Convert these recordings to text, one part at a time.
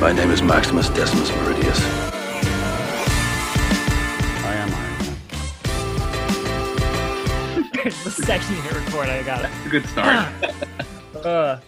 My name is Maximus Decimus Meridius. I am Iron Man. the section you hit record. I got it. It's a good start. Uh,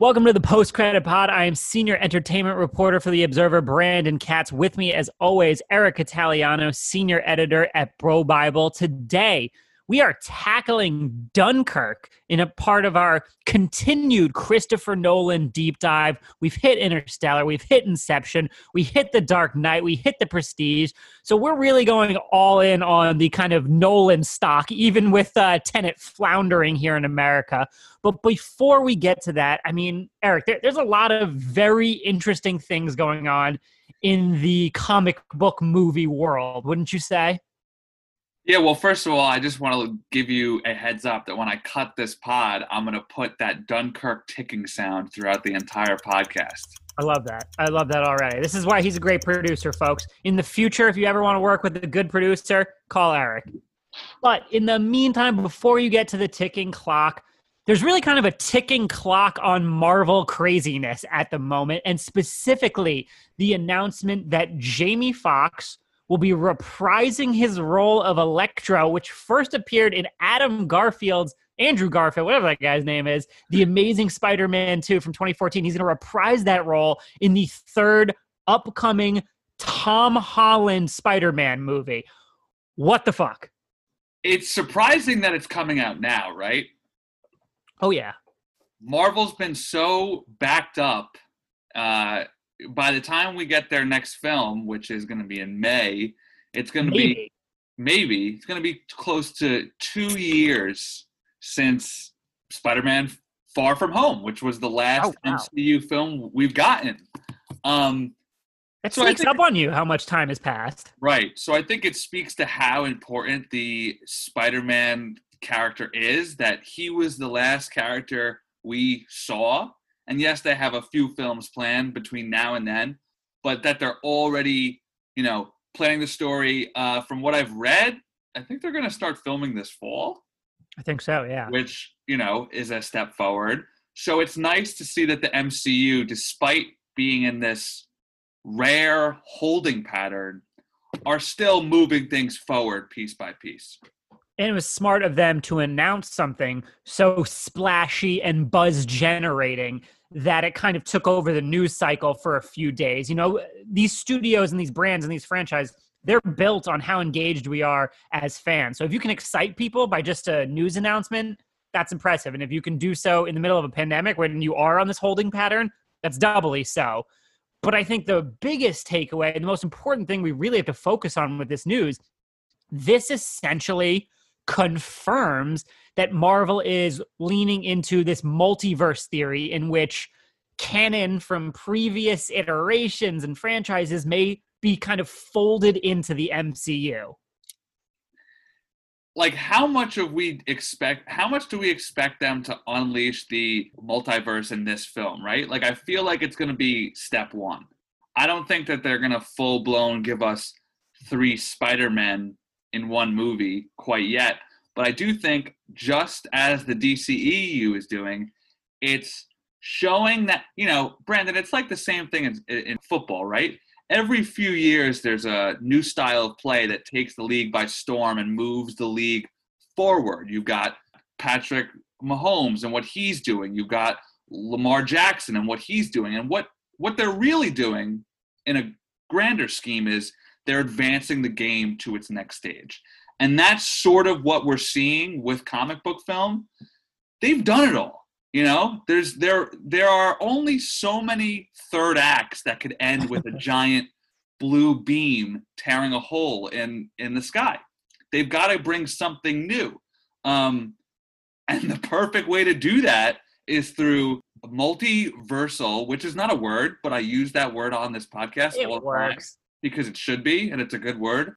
welcome to the post credit pod. I am senior entertainment reporter for the Observer, Brandon Katz. With me, as always, Eric Italiano, senior editor at BroBible. Today, we are tackling Dunkirk in a part of our continued Christopher Nolan deep dive. We've hit Interstellar, we've hit Inception, we hit The Dark Knight, we hit The Prestige. So we're really going all in on the kind of Nolan stock, even with uh, Tenet floundering here in America. But before we get to that, I mean, Eric, there, there's a lot of very interesting things going on in the comic book movie world, wouldn't you say? Yeah, well, first of all, I just want to give you a heads up that when I cut this pod, I'm going to put that Dunkirk ticking sound throughout the entire podcast. I love that. I love that already. This is why he's a great producer, folks. In the future, if you ever want to work with a good producer, call Eric. But in the meantime, before you get to the ticking clock, there's really kind of a ticking clock on Marvel craziness at the moment, and specifically the announcement that Jamie Foxx will be reprising his role of Electro, which first appeared in Adam Garfield's Andrew Garfield, whatever that guy's name is, The Amazing Spider Man 2 from 2014. He's going to reprise that role in the third upcoming Tom Holland Spider Man movie. What the fuck? It's surprising that it's coming out now, right? Oh, yeah. Marvel's been so backed up. Uh, by the time we get their next film, which is going to be in May, it's going to be Maybe. it's going to be close to two years since Spider-Man: Far From Home, which was the last Oh, wow. MCU film we've gotten. Um, It So sneaks think- up on you how much time has passed. right. So I think it speaks to how important the Spider-Man character is. That he was the last character we saw, and yes, they have a few films planned between now and then, but that they're already, you know, planning the story. Uh, from what I've read, I think they're going to start filming this fall. I think so, yeah. which you know is a step forward. So it's nice to see that the MCU, despite being in this rare holding pattern, are still moving things forward piece by piece. And it was smart of them to announce something so splashy and buzz generating that it kind of took over the news cycle for a few days. You know, these studios and these brands and these franchises, they're built on how engaged we are as fans. So if you can excite people by just a news announcement, that's impressive. And if you can do so in the middle of a pandemic when you are on this holding pattern, that's doubly so. But I think the biggest takeaway the most important thing we really have to focus on with this news, this essentially confirms that Marvel is leaning into this multiverse theory in which canon from previous iterations and franchises may be kind of folded into the MCU. Like, how much of we expect? How much do we expect them to unleash the multiverse in this film? Right? Like, I feel like it's going to be step one. I don't think that they're going to full blown give us three Spider Men in one movie quite yet. But I do think, just as the DCEU is doing, it's showing that you know, Brandon. It's like the same thing in, in football, right? Every few years, there's a new style of play that takes the league by storm and moves the league forward. You've got Patrick Mahomes and what he's doing. You've got Lamar Jackson and what he's doing. And what what they're really doing in a grander scheme is they're advancing the game to its next stage. And that's sort of what we're seeing with comic book film. They've done it all. You know, there's there there are only so many third acts that could end with a giant blue beam tearing a hole in in the sky. They've got to bring something new. Um, and the perfect way to do that is through multiversal, which is not a word, but I use that word on this podcast It all the time works. Because it should be and it's a good word.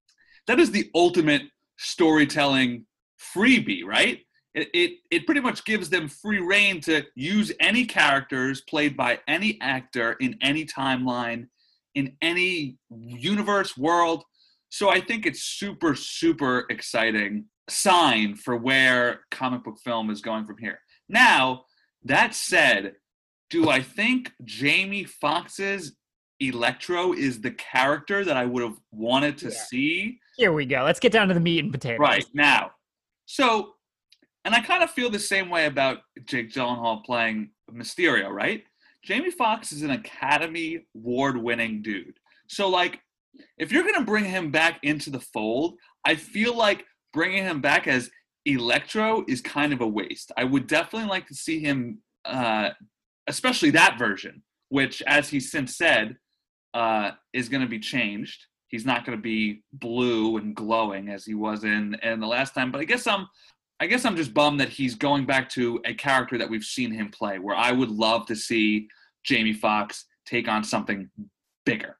That is the ultimate storytelling freebie, right? It, it, it pretty much gives them free reign to use any characters played by any actor in any timeline, in any universe, world. So I think it's super, super exciting sign for where comic book film is going from here. Now, that said, do I think Jamie Foxx's Electro is the character that I would have wanted to Yeah. see? Here we go. Let's get down to the meat and potatoes. Right now. So, and I kind of feel the same way about Jake Gyllenhaal playing Mysterio, right? Jamie Foxx is an Academy Award winning dude. So, like, if you're going to bring him back into the fold, I feel like bringing him back as Electro is kind of a waste. I would definitely like to see him, uh, especially that version, which, as he's since said, uh, is going to be changed. He's not going to be blue and glowing as he was in in the last time. But I guess I'm, I guess I'm just bummed that he's going back to a character that we've seen him play. Where I would love to see Jamie Foxx take on something bigger.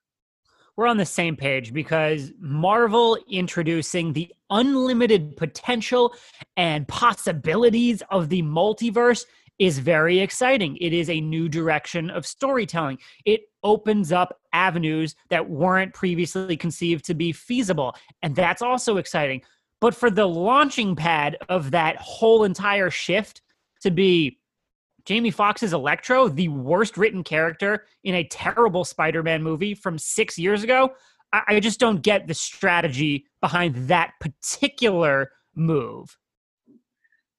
We're on the same page because Marvel introducing the unlimited potential and possibilities of the multiverse is very exciting. It is a new direction of storytelling. It opens up avenues that weren't previously conceived to be feasible. And that's also exciting. But for the launching pad of that whole entire shift to be Jamie Foxx's Electro, the worst written character in a terrible Spider Man movie from six years ago, I, I just don't get the strategy behind that particular move.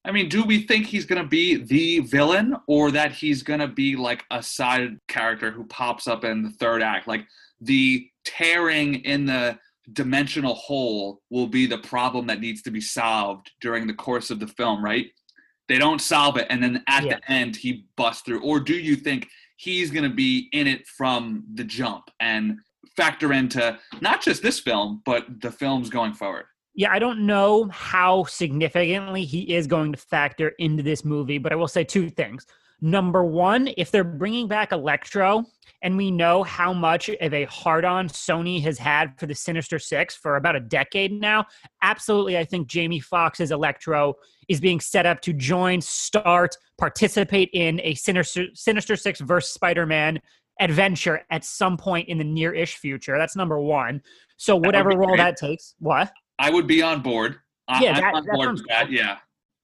I mean, do we think he's going to be the villain or that he's going to be like a side character who pops up in the third act? Like the tearing in the dimensional hole will be the problem that needs to be solved during the course of the film, right? They don't solve it and then at Yeah. the end he busts through. Or do you think he's going to be in it from the jump and factor into not just this film, but the films going forward? Yeah, I don't know how significantly he is going to factor into this movie, but I will say two things. Number one, if they're bringing back Electro, and we know how much of a hard on Sony has had for the Sinister Six for about a decade now, absolutely, I think Jamie Foxx's Electro is being set up to join, start, participate in a Sinister, Sinister Six versus Spider Man adventure at some point in the near ish future. That's number one. So, whatever role great. that takes, what? I would be on board. I- Yeah, I'm that- on board sounds that. Yeah.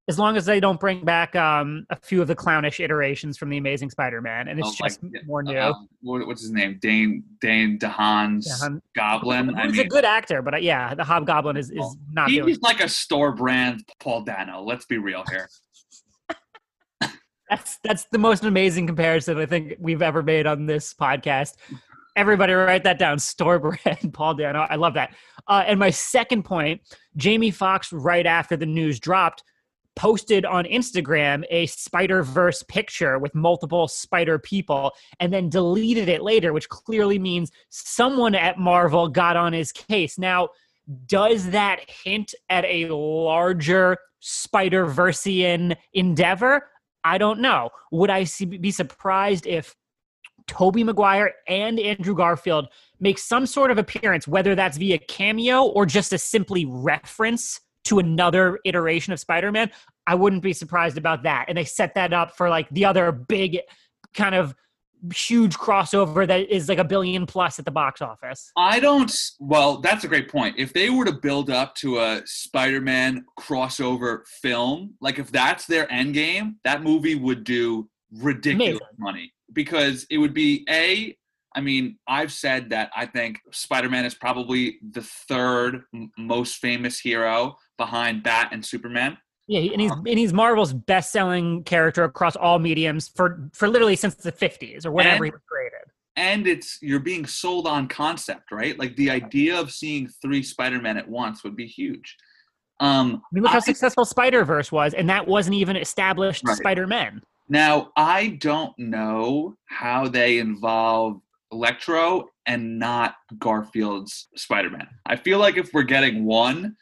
as long as they don't bring back um, a few of the clownish iterations from the Amazing Spider-Man, and it's Oh, like, just more new. Um, what, what's his name? Dane Dane DeHaan's DeHaan- Goblin. I He's mean, a good actor, but uh, yeah, the Hobgoblin is, is Well, not doing. he's like a store brand Paul Dano. Let's be real here. That's that's the most amazing comparison I think we've ever made on this podcast. Everybody, write that down. Store brand Paul Dano. I love that. Uh, and my second point, Jamie Foxx, right after the news dropped, posted on Instagram a Spider Verse picture with multiple Spider people, and then deleted it later, which clearly means someone at Marvel got on his case. Now, does that hint at a larger Spider Versian endeavor? I don't know. Would I be surprised if Tobey Maguire and Andrew Garfield make some sort of appearance, whether that's via cameo or just a simply reference to another iteration of Spider Man? I wouldn't be surprised about that. And they set that up for like the other big kind of huge crossover that is like a billion plus at the box office. I don't. Well, that's a great point. If they were to build up to a Spider-Man crossover film, like if that's their end game, that movie would do ridiculous Amazing. money because it would be a. I mean, I've said that I think Spider-Man is probably the third m- most famous hero behind Bat and Superman. Yeah, and he's and he's Marvel's best-selling character across all mediums for for literally since the 50s or whenever And- he was created. and it's you're being sold on concept, right? Like the idea of seeing three Spider-Men at once would be huge. Um, I mean, look how I- successful Spider Verse was, and that wasn't even established Right. Spider Man. Now I don't know how they involve Electro and not Garfield's Spider-Man. I feel like if we're getting one,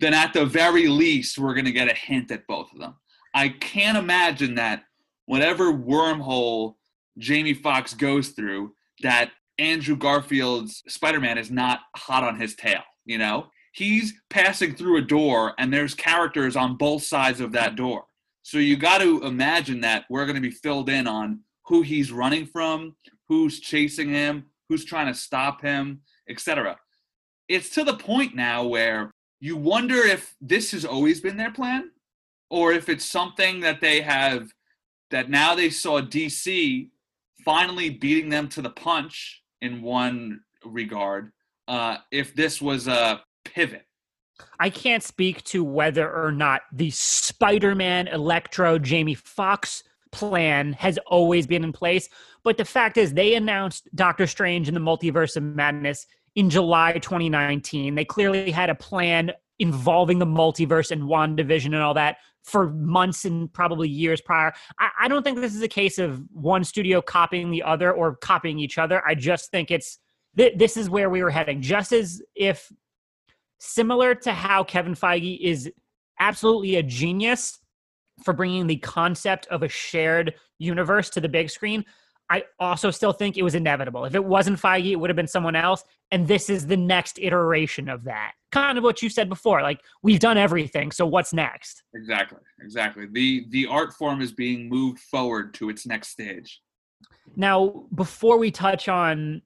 then at the very least we're gonna get a hint at both of them. I can't imagine that whatever wormhole Jamie Foxx goes through, that Andrew Garfield's Spider-Man is not hot on his tail, you know? He's passing through a door and there's characters on both sides of that door. So you got to imagine that we're going to be filled in on who he's running from, who's chasing him, who's trying to stop him, etc. it's to the point now where you wonder if this has always been their plan or if it's something that they have that now they saw DC finally beating them to the punch in one regard. Uh, if this was a pivot, I can't speak to whether or not the Spider Man Electro Jamie Foxx plan has always been in place. But the fact is, they announced Doctor Strange in the Multiverse of Madness in July 2019. They clearly had a plan involving the multiverse and WandaVision and all that for months and probably years prior. I, I, don't think this is a case of one studio copying the other or copying each other. I just think it's th- this is where we were heading. Just as if similar to how Kevin Feige is absolutely a genius for bringing the concept of a shared universe to the big screen. I also still think it was inevitable. If it wasn't Feige, it would have been someone else. And this is the next iteration of that. Kind of what you said before. Like we've done everything, so what's next? Exactly. Exactly. The the art form is being moved forward to its next stage. Now, before we touch on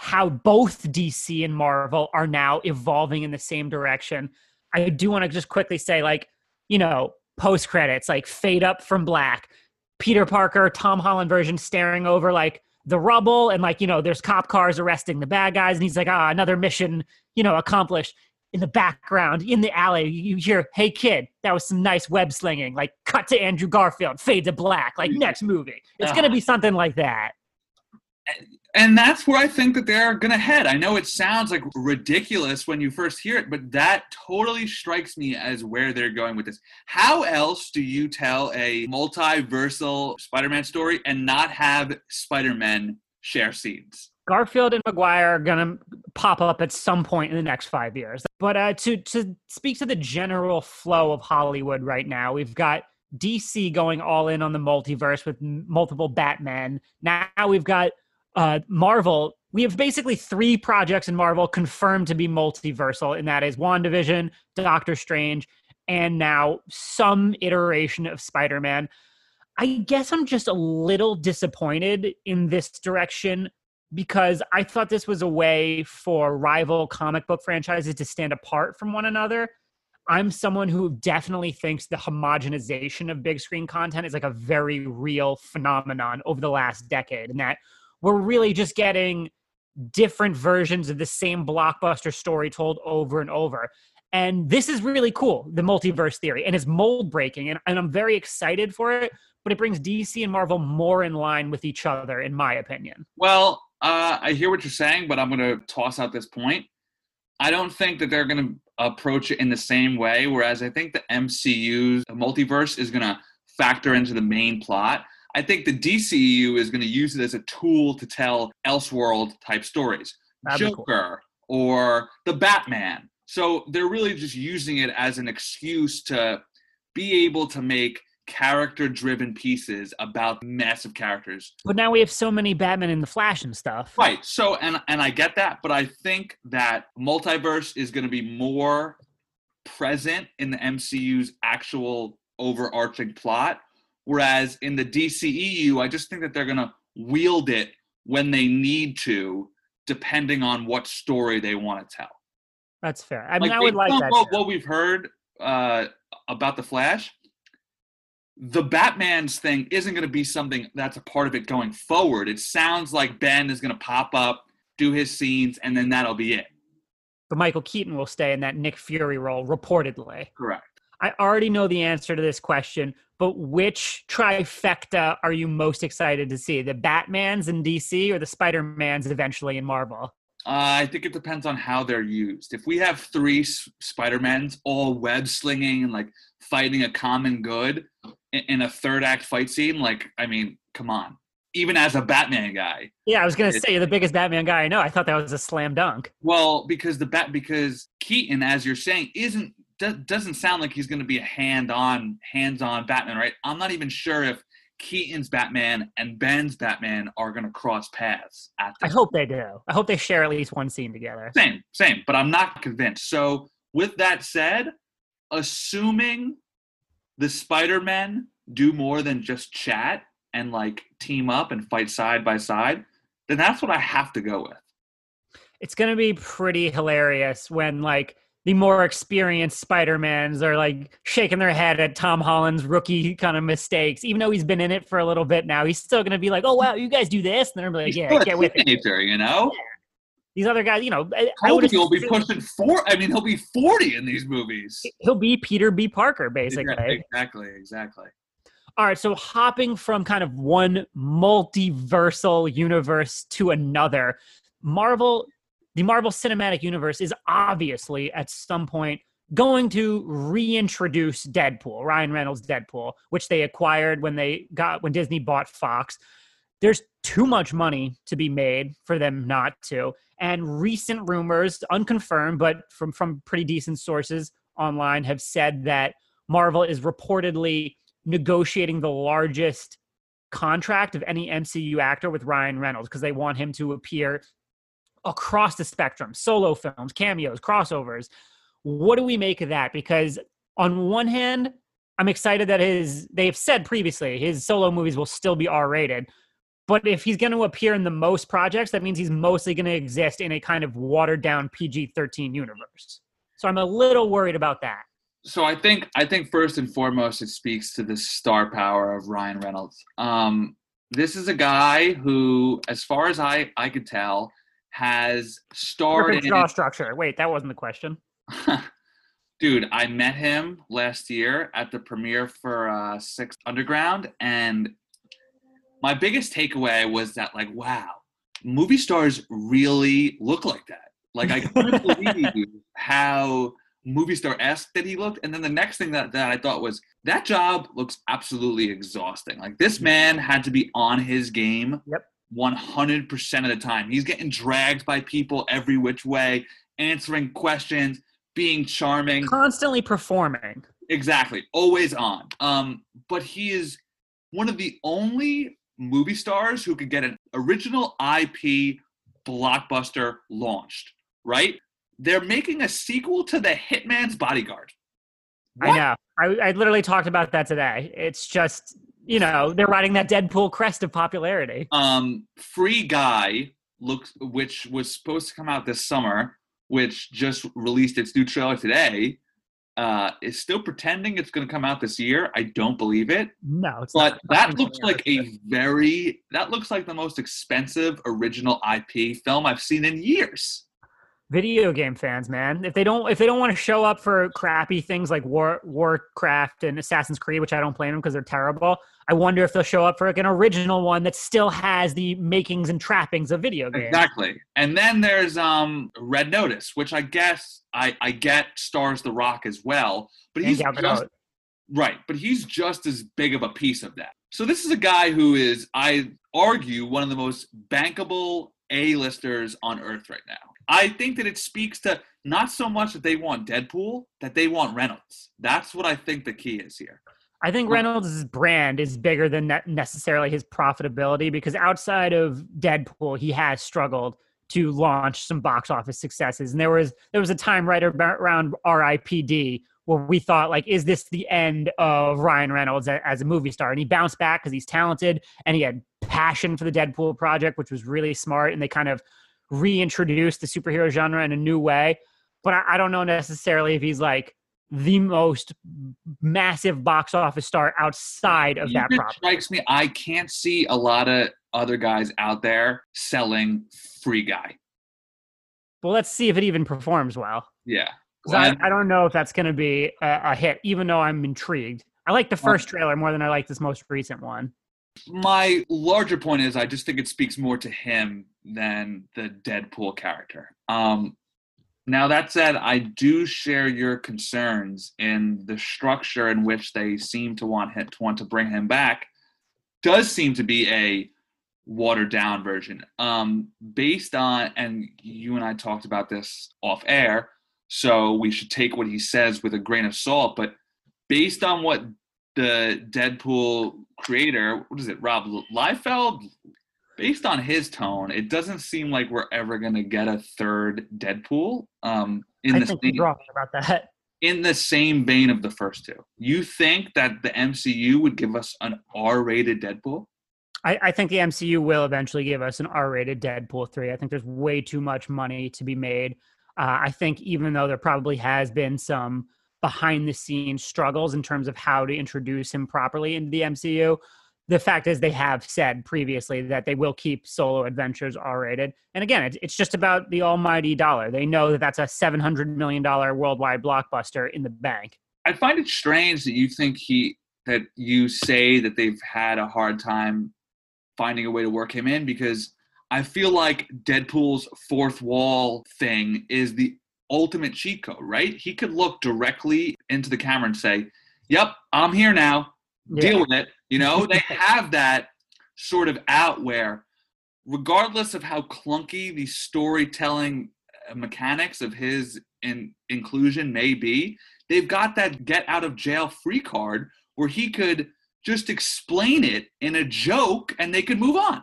how both DC and Marvel are now evolving in the same direction, I do want to just quickly say, like, you know, post credits, like fade up from black Peter Parker, Tom Holland version staring over like the rubble and like, you know, there's cop cars arresting the bad guys. And he's like, ah, another mission, you know, accomplished. In the background, in the alley, you hear, hey kid, that was some nice web slinging. Like, cut to Andrew Garfield, fade to black, like next movie. It's going to be something like that and that's where I think that they're going to head. I know it sounds like ridiculous when you first hear it, but that totally strikes me as where they're going with this. How else do you tell a multiversal Spider-Man story and not have Spider-Man share scenes? Garfield and Maguire are gonna pop up at some point in the next five years. But uh, to to speak to the general flow of Hollywood right now, we've got DC going all in on the multiverse with multiple Batman. Now we've got uh, Marvel, we have basically three projects in Marvel confirmed to be multiversal, and that is WandaVision, Doctor Strange, and now some iteration of Spider Man. I guess I'm just a little disappointed in this direction because I thought this was a way for rival comic book franchises to stand apart from one another. I'm someone who definitely thinks the homogenization of big screen content is like a very real phenomenon over the last decade, and that we're really just getting different versions of the same blockbuster story told over and over. And this is really cool, the multiverse theory, and it's mold breaking. And, and I'm very excited for it, but it brings DC and Marvel more in line with each other, in my opinion. Well, uh, I hear what you're saying, but I'm going to toss out this point. I don't think that they're going to approach it in the same way, whereas I think the MCU's multiverse is going to factor into the main plot. I think the DCU is going to use it as a tool to tell Elseworld type stories, That'd Joker cool. or the Batman. So they're really just using it as an excuse to be able to make character driven pieces about massive characters. But now we have so many Batman and the Flash and stuff. Right. So and and I get that, but I think that multiverse is going to be more present in the MCU's actual overarching plot Whereas in the DCEU, I just think that they're going to wield it when they need to, depending on what story they want to tell. That's fair. I mean, like, I would like that. What, we've heard uh, about the Flash, the Batman's thing isn't going to be something that's a part of it going forward. It sounds like Ben is going to pop up, do his scenes, and then that'll be it. But Michael Keaton will stay in that Nick Fury role, reportedly. Correct. I already know the answer to this question, but which trifecta are you most excited to see? The Batmans in DC or the Spider-Mans eventually in Marvel? Uh, I think it depends on how they're used. If we have three Spider-Mans all web slinging and like fighting a common good in, in a third act fight scene, like, I mean, come on. Even as a Batman guy. Yeah, I was gonna say you're the biggest Batman guy I know. I thought that was a slam dunk. Well, because the bat because Keaton, as you're saying, isn't doesn't sound like he's going to be a hand-on, hands-on Batman, right? I'm not even sure if Keaton's Batman and Ben's Batman are going to cross paths. I hope they do. I hope they share at least one scene together. Same, same, but I'm not convinced. So, with that said, assuming the Spider-Men do more than just chat and like team up and fight side by side, then that's what I have to go with. it's going to be pretty hilarious when like the more experienced Spider-Mans are like shaking their head at Tom Holland's rookie kind of mistakes. Even though he's been in it for a little bit now, he's still going to be like, "Oh wow, you guys do this," and they're gonna be like, "Yeah, get with it." teenager, you know. These other guys, you know, I, I would will be pushing four. I mean, he'll be forty in these movies. He'll be Peter B. Parker, basically. Exactly, exactly. All right, so hopping from kind of one multiversal universe to another, Marvel, the Marvel Cinematic Universe is obviously at some point going to reintroduce Deadpool, Ryan Reynolds' Deadpool, which they acquired when they got when Disney bought Fox. There's too much money to be made for them not to. And recent rumors, unconfirmed, but from from pretty decent sources online, have said that Marvel is reportedly negotiating the largest contract of any MCU actor with Ryan Reynolds because they want him to appear across the spectrum solo films, cameos, crossovers. What do we make of that? Because on one hand, I'm excited that his, they've said previously, his solo movies will still be R rated. But if he's going to appear in the most projects, that means he's mostly going to exist in a kind of watered down PG 13 universe. So I'm a little worried about that. So I think I think first and foremost it speaks to the star power of Ryan Reynolds. Um, this is a guy who, as far as I I could tell, has starred Perfect jaw structure. Wait, that wasn't the question. Dude, I met him last year at the premiere for uh, Six Underground, and my biggest takeaway was that, like, wow, movie stars really look like that. Like, I couldn't believe how movie star esque that he looked. And then the next thing that, that I thought was that job looks absolutely exhausting. Like, this man had to be on his game Yep. 100% of the time. He's getting dragged by people every which way, answering questions, being charming. Constantly performing. Exactly, always on. Um, but he is one of the only movie stars who could get an original IP blockbuster launched. Right? They're making a sequel to The Hitman's Bodyguard. I know. I, I literally talked about that today. It's just, you know, they're riding that Deadpool crest of popularity. Um, Free Guy looks, which was supposed to come out this summer, which just released its new trailer today. Uh, is still pretending it's going to come out this year. I don't believe it. No, it's But not. that Nothing looks like a very that looks like the most expensive original IP film I've seen in years. Video game fans, man. If they don't, if they don't want to show up for crappy things like War Warcraft and Assassin's Creed, which I don't blame them because they're terrible, I wonder if they'll show up for like an original one that still has the makings and trappings of video games. Exactly. And then there's um Red Notice, which I guess I I get stars The Rock as well, but he's just right, but he's just as big of a piece of that. So this is a guy who is I argue one of the most bankable A-listers on earth right now. I think that it speaks to not so much that they want Deadpool, that they want Reynolds. That's what I think the key is here. I think Reynolds' brand is bigger than ne- necessarily his profitability because outside of Deadpool, he has struggled to launch some box office successes. And there was there was a time right around R.I.P.D. where we thought like, is this the end of Ryan Reynolds a- as a movie star? And he bounced back because he's talented and he had passion for the Deadpool project, which was really smart. And they kind of reintroduced the superhero genre in a new way. But I, I don't know necessarily if he's like the most massive box office star outside of that property. strikes me. I can't see a lot of other guys out there selling Free Guy. Well, let's see if it even performs well. Yeah. 'Cause I, I don't know if that's going to be a, a hit, even though I'm intrigued. I like the first trailer more than I like this most recent one. My larger point is I just think it speaks more to him than the Deadpool character. Um, now that said, I do share your concerns in the structure in which they seem to want him, to want to bring him back. Does seem to be a watered down version, um, based on and you and I talked about this off air, so we should take what he says with a grain of salt. But based on what the Deadpool creator, what is it, Rob Liefeld? Based on his tone, it doesn't seem like we're ever gonna get a third Deadpool. Um, in I the think same, wrong about that. in the same vein of the first two. You think that the MCU would give us an R-rated Deadpool? I, I think the MCU will eventually give us an R-rated Deadpool three. I think there's way too much money to be made. Uh, I think even though there probably has been some behind the scenes struggles in terms of how to introduce him properly into the MCU, the fact is they have said previously that they will keep solo adventures r-rated. And again it's, just about the almighty dollar. They know that that's a 700 million dollar worldwide blockbuster in the bank. I find it strange that you think he that you say that they've had a hard time finding a way to work him in because I feel like Deadpool's fourth wall thing is the ultimate cheat code, right? He could look directly into the camera and say, "Yep, I'm here now. Deal Yeah. with it." You know, they have that sort of out where regardless of how clunky the storytelling uh, mechanics of his in, inclusion may be, they've got that get out of jail free card where he could just explain it in a joke and they could move on.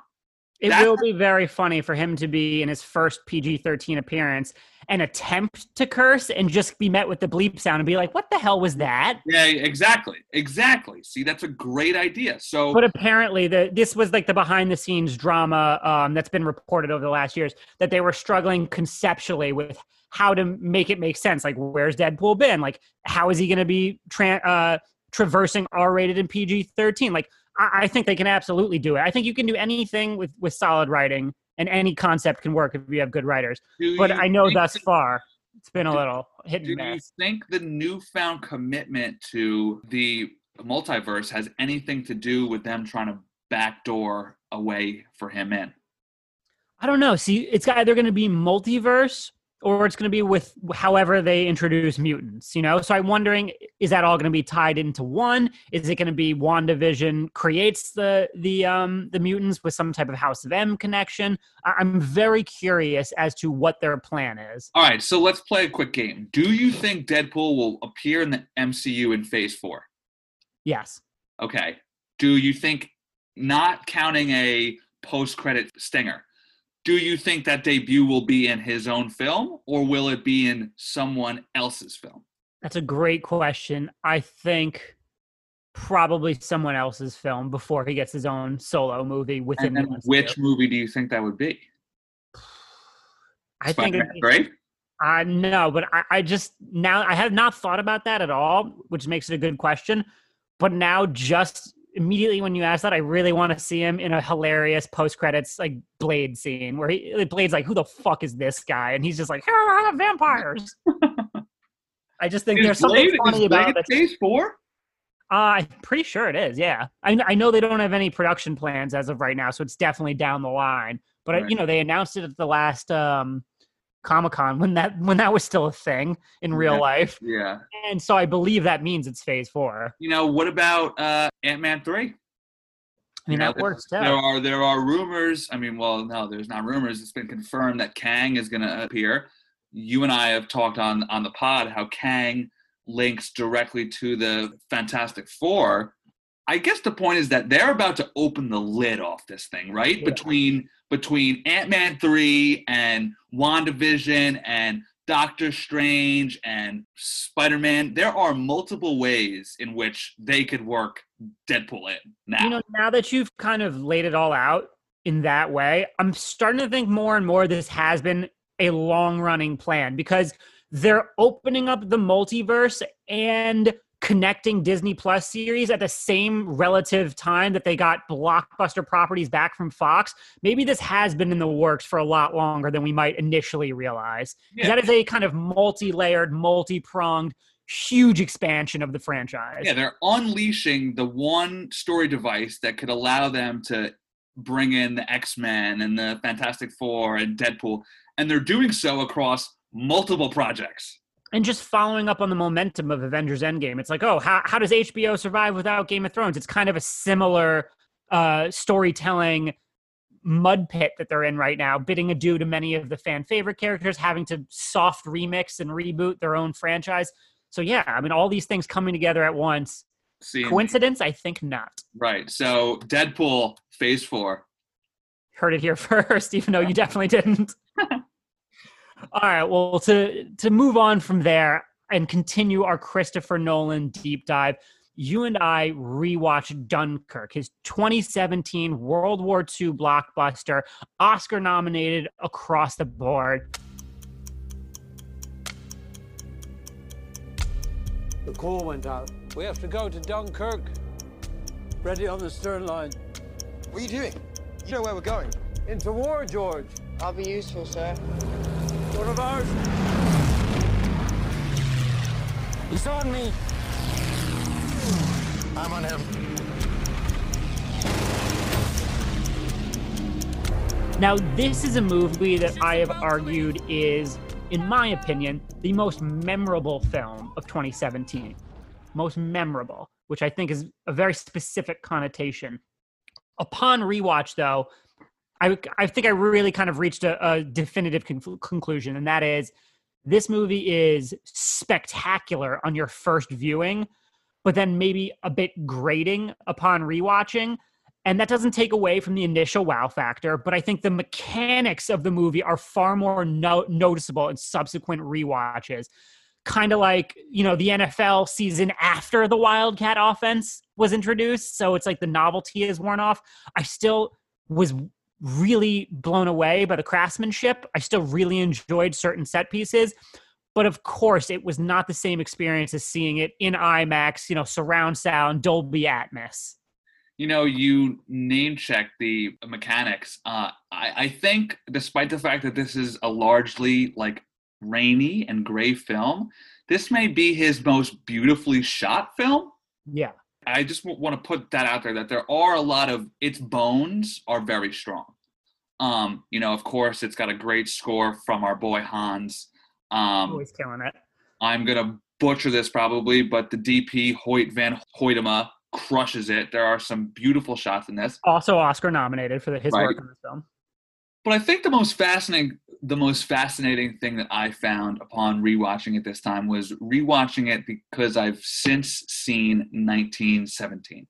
It will be very funny for him to be in his first PG 13 appearance and attempt to curse and just be met with the bleep sound and be like, what the hell was that? Yeah, exactly. Exactly. See, that's a great idea. So But apparently, the this was like the behind the scenes drama um, that's been reported over the last years that they were struggling conceptually with how to make it make sense. Like, where's Deadpool been? Like, how is he going to be tra- uh, traversing R rated and PG 13? Like, I-, I think they can absolutely do it. I think you can do anything with with solid writing, and any concept can work if you have good writers. do But I know thus that- far it's been a do- little hit and Do and you think the newfound commitment to the multiverse has anything to do with them trying to backdoor a way for him in? I don't know. See, it's either going to be multiverse or it's going to be with however they introduce mutants, you know? So I'm wondering is that all going to be tied into one? Is it going to be WandaVision creates the the um the mutants with some type of House of M connection? I'm very curious as to what their plan is. All right, so let's play a quick game. Do you think Deadpool will appear in the MCU in Phase 4? Yes. Okay. Do you think, not counting a post credit stinger, do you think that debut will be in his own film or will it be in someone else's film? That's a great question. I think probably someone else's film before he gets his own solo movie within And the then MCU. which movie do you think that would be? I think Spider-Man, be- right? I know, but I, I just now I have not thought about that at all, which makes it a good question. But now, just immediately when you ask that, I really want to see him in a hilarious post credits like Blade scene where he Blade's like, "Who the fuck is this guy?" and he's just like, "Here are vampires." I just think there's Is something Blade, funny is about it. Phase 4? Uh, I'm pretty sure it is. Yeah, I, I know they don't have any production plans as of right now, so it's definitely down the line. But uh, Right. you know, they announced it at the last um, Comic Con when that when that was still a thing in real Yeah. life, Yeah. and so I believe that means it's Phase Four. You know, what about uh, Ant Man 3? I mean, You know, that there- works too. There are there are rumors. I mean, well, no, there's not rumors. It's been confirmed that Kang is going to appear. You and I have talked on on the pod how Kang links directly to the Fantastic Four. I guess the point is that they're about to open the lid off this thing, right? Yeah. Between between Ant Man three and WandaVision and Doctor Strange and Spider Man, there are multiple ways in which they could work Deadpool in now. You know, now that you've kind of laid it all out in that way, I'm starting to think more and more this has been a long running plan because they're opening up the multiverse and connecting Disney Plus series at the same relative time that they got blockbuster properties back from Fox. Maybe this has been in the works for a lot longer than we might initially realize. Yeah. That is a kind of multi layered, multi pronged, huge expansion of the franchise. Yeah, they're unleashing the one story device that could allow them to bring in the X Men and the Fantastic Four and Deadpool, and they're doing so across multiple projects. And just following up on the momentum of Avengers Endgame, it's like, oh, how, how does HBO survive without Game of Thrones? It's kind of a similar uh, storytelling mud pit that they're in right now, bidding adieu to many of the fan favorite characters, having to soft remix and reboot their own franchise. So, yeah, I mean, all these things coming together at once. See, Coincidence? I think not. right? So Deadpool Phase Four. Heard it here first, even though you definitely didn't. All right. Well, to to move on from there and continue our Christopher Nolan deep dive, you and I rewatched Dunkirk, his 2017 World War II blockbuster, Oscar nominated across the board. The call went out. We have to go to Dunkirk. Ready on the stern line. What are you doing? You know where we're going. Into war, George. I'll be useful, sir. One of ours. He's on me. I'm on him. Now, this is a movie that I have argued is, in my opinion, the most memorable film of 2017. Most memorable, which I think is a very specific connotation. Upon rewatch, though, I, I think I really kind of reached a, a definitive con- conclusion, and that is this movie is spectacular on your first viewing, but then maybe a bit grating upon rewatching. And that doesn't take away from the initial wow factor, but I think the mechanics of the movie are far more no- noticeable in subsequent rewatches. Kind of like, you know, the NFL season after the Wildcat offense was introduced. So it's like the novelty is worn off. I still was really blown away by the craftsmanship. I still really enjoyed certain set pieces. But of course, it was not the same experience as seeing it in IMAX, you know, surround sound, Dolby Atmos. You know, you name check the mechanics. Uh, I, I think, despite the fact that this is a largely like rainy and gray film, this may be his most beautifully shot film. Yeah. I just w- want to put that out there that there are a lot of its bones are very strong. Um, you know, of course, it's got a great score from our boy Hans. Um, Always killing it. I'm gonna butcher this probably, but the DP Hoyt van Hoytema crushes it. There are some beautiful shots in this. Also Oscar nominated for the, his Right. work on this film. But I think the most fascinating the most fascinating thing that I found upon rewatching it this time was rewatching it because I've since seen 1917.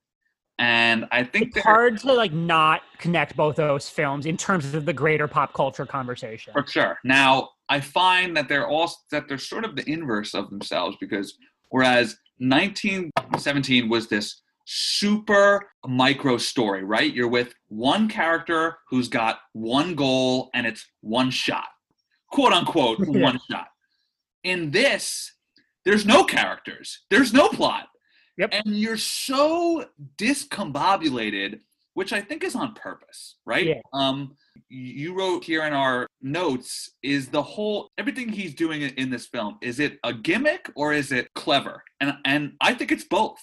And I think It's hard to like not connect both those films in terms of the greater pop culture conversation. For sure. Now, I find that they're all that they're sort of the inverse of themselves because whereas 1917 was this super micro story, right? You're with one character who's got one goal and it's one shot. Quote unquote, one shot. In this, there's no characters. There's no plot. Yep. And you're so discombobulated, which I think is on purpose, right? Yeah. Um you wrote here in our notes is the whole everything he's doing in- in this film is it a gimmick or is it clever and and i think it's both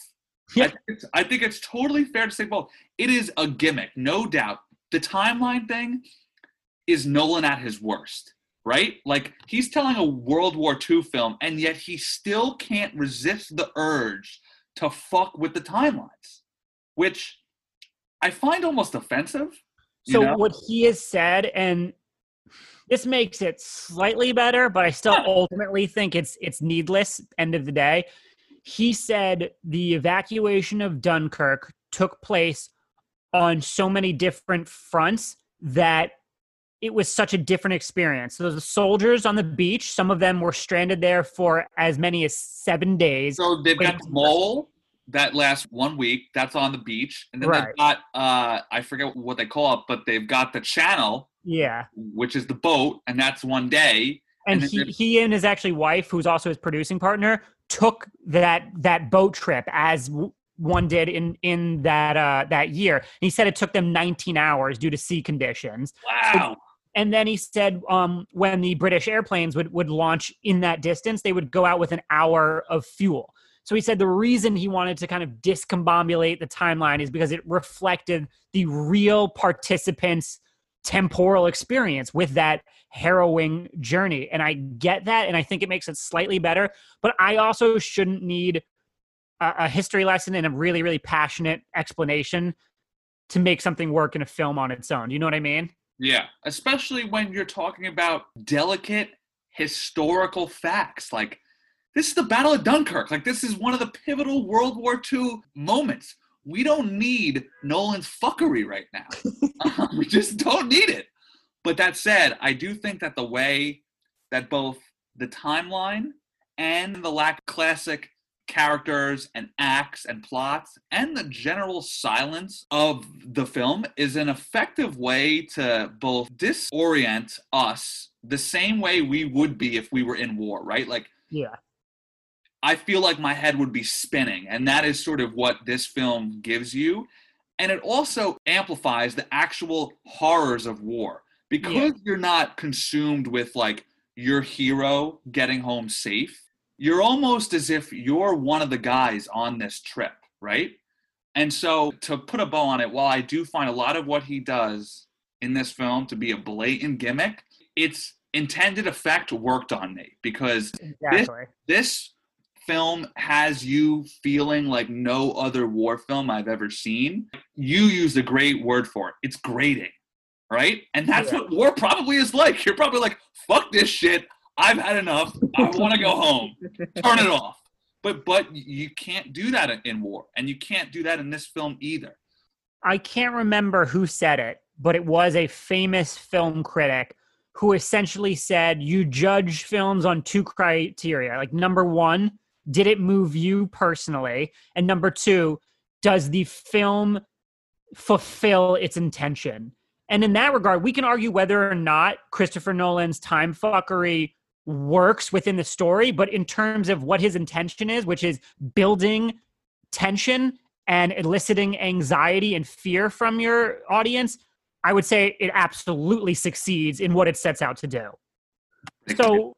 Yeah. I, think it's, I think it's totally fair to say both it is a gimmick no doubt the timeline thing is nolan at his worst right like he's telling a world war ii film and yet he still can't resist the urge to fuck with the timelines which i find almost offensive So know? what he has said, and this makes it slightly better, but I still ultimately think it's it's needless. End of the day, he said the evacuation of Dunkirk took place on so many different fronts that it was such a different experience. So the soldiers on the beach, some of them were stranded there for as many as seven days. So they've got the mole that lasts one week. That's on the beach, and then Right. they've got uh, I forget what they call it, but they've got the channel, Yeah. which is the boat, and that's one day. and And he, he and his actually wife who's also his producing partner took that that boat trip as one did in in that uh that year. He said it took them 19 hours due to sea conditions. Wow. and then he said um when the british airplanes would would launch in that distance they would go out with an hour of fuel. So he said the reason he wanted to kind of discombobulate the timeline is because it reflected the real participants temporal experience with that harrowing journey. And I get that. And I think it makes it slightly better. But I also shouldn't need a, a history lesson and a really, really passionate explanation to make something work in a film on its own. You know what I mean? Yeah, especially when you're talking about delicate historical facts. Like this is the Battle of Dunkirk. Like this is one of the pivotal World War II moments. We don't need Nolan's fuckery right now. Um, we just don't need it. But that said, I do think that the way that both the timeline and the lack of classic characters and acts and plots and the general silence of the film is an effective way to both disorient us the same way we would be if we were in war, right? Like Yeah. I feel like my head would be spinning. And that is sort of what this film gives you. And it also amplifies the actual horrors of war because Yeah. you're not consumed with like your hero getting home safe. You're almost as if you're one of the guys on this trip, right? And so to put a bow on it, while I do find a lot of what he does in this film to be a blatant gimmick, its intended effect worked on me because Exactly. this film has you feeling like no other war film I've ever seen. You used a great word for it. It's grating, right? And that's Yeah. what war probably is like. You're probably like, fuck this shit. I've had enough. I want to go home. Turn it off. But but you can't do that in- war, and you can't do that in this film either. I can't remember who said it, but it was a famous film critic who essentially said you judge films on two criteria. Like number 1, did it move you personally? And number 2, does the film fulfill its intention? And in that regard, we can argue whether or not Christopher Nolan's time fuckery works within the story, but in terms of what his intention is, which is building tension and eliciting anxiety and fear from your audience, I would say it absolutely succeeds in what it sets out to do. So,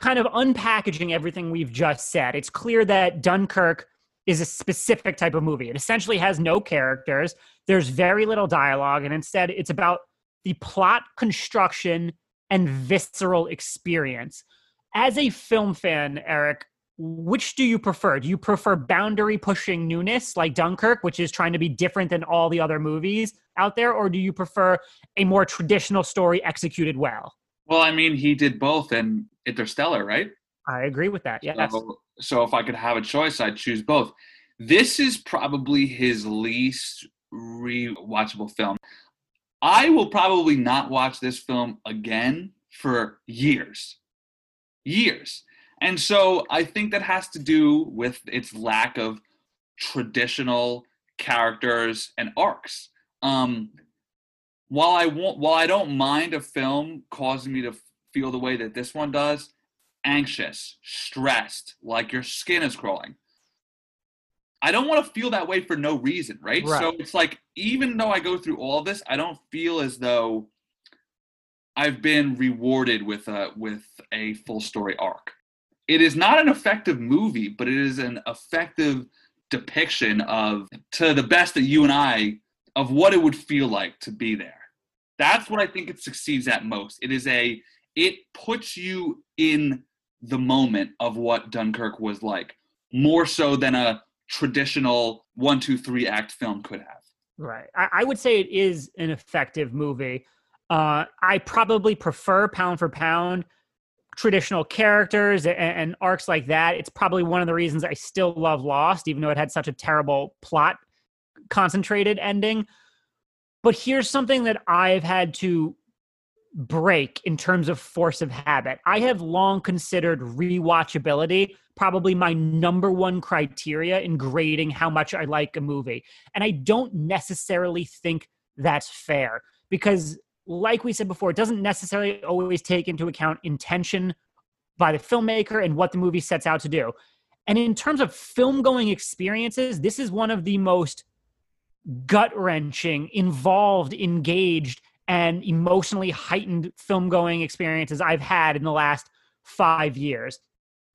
kind of unpackaging everything we've just said, it's clear that Dunkirk is a specific type of movie. It essentially has no characters, there's very little dialogue, and instead it's about the plot construction and visceral experience. As a film fan, Eric, which do you prefer? Do you prefer boundary pushing newness like Dunkirk, which is trying to be different than all the other movies out there, or do you prefer a more traditional story executed well? Well, I mean, he did both in Interstellar, right? I agree with that. Yes. So, so if I could have a choice, I'd choose both. This is probably his least rewatchable film. I will probably not watch this film again for years. Years. And so I think that has to do with its lack of traditional characters and arcs. Um, while I won't, while I don't mind a film causing me to feel the way that this one does, anxious, stressed, like your skin is crawling. I don't want to feel that way for no reason, right? Right. So it's like even though I go through all of this, I don't feel as though I've been rewarded with a with a full story arc. It is not an effective movie, but it is an effective depiction of to the best that you and I of what it would feel like to be there. That's what I think it succeeds at most. It is a it puts you in the moment of what Dunkirk was like, more so than a traditional one, two, three act film could have. Right. I, I would say it is an effective movie. Uh, I probably prefer pound for pound traditional characters and, and arcs like that. It's probably one of the reasons I still love Lost, even though it had such a terrible plot concentrated ending. But here's something that I've had to break in terms of force of habit. I have long considered rewatchability probably my number one criteria in grading how much I like a movie. And I don't necessarily think that's fair because, like we said before, it doesn't necessarily always take into account intention by the filmmaker and what the movie sets out to do. And in terms of film going experiences, this is one of the most gut wrenching, involved, engaged, and emotionally heightened film going experiences I've had in the last five years.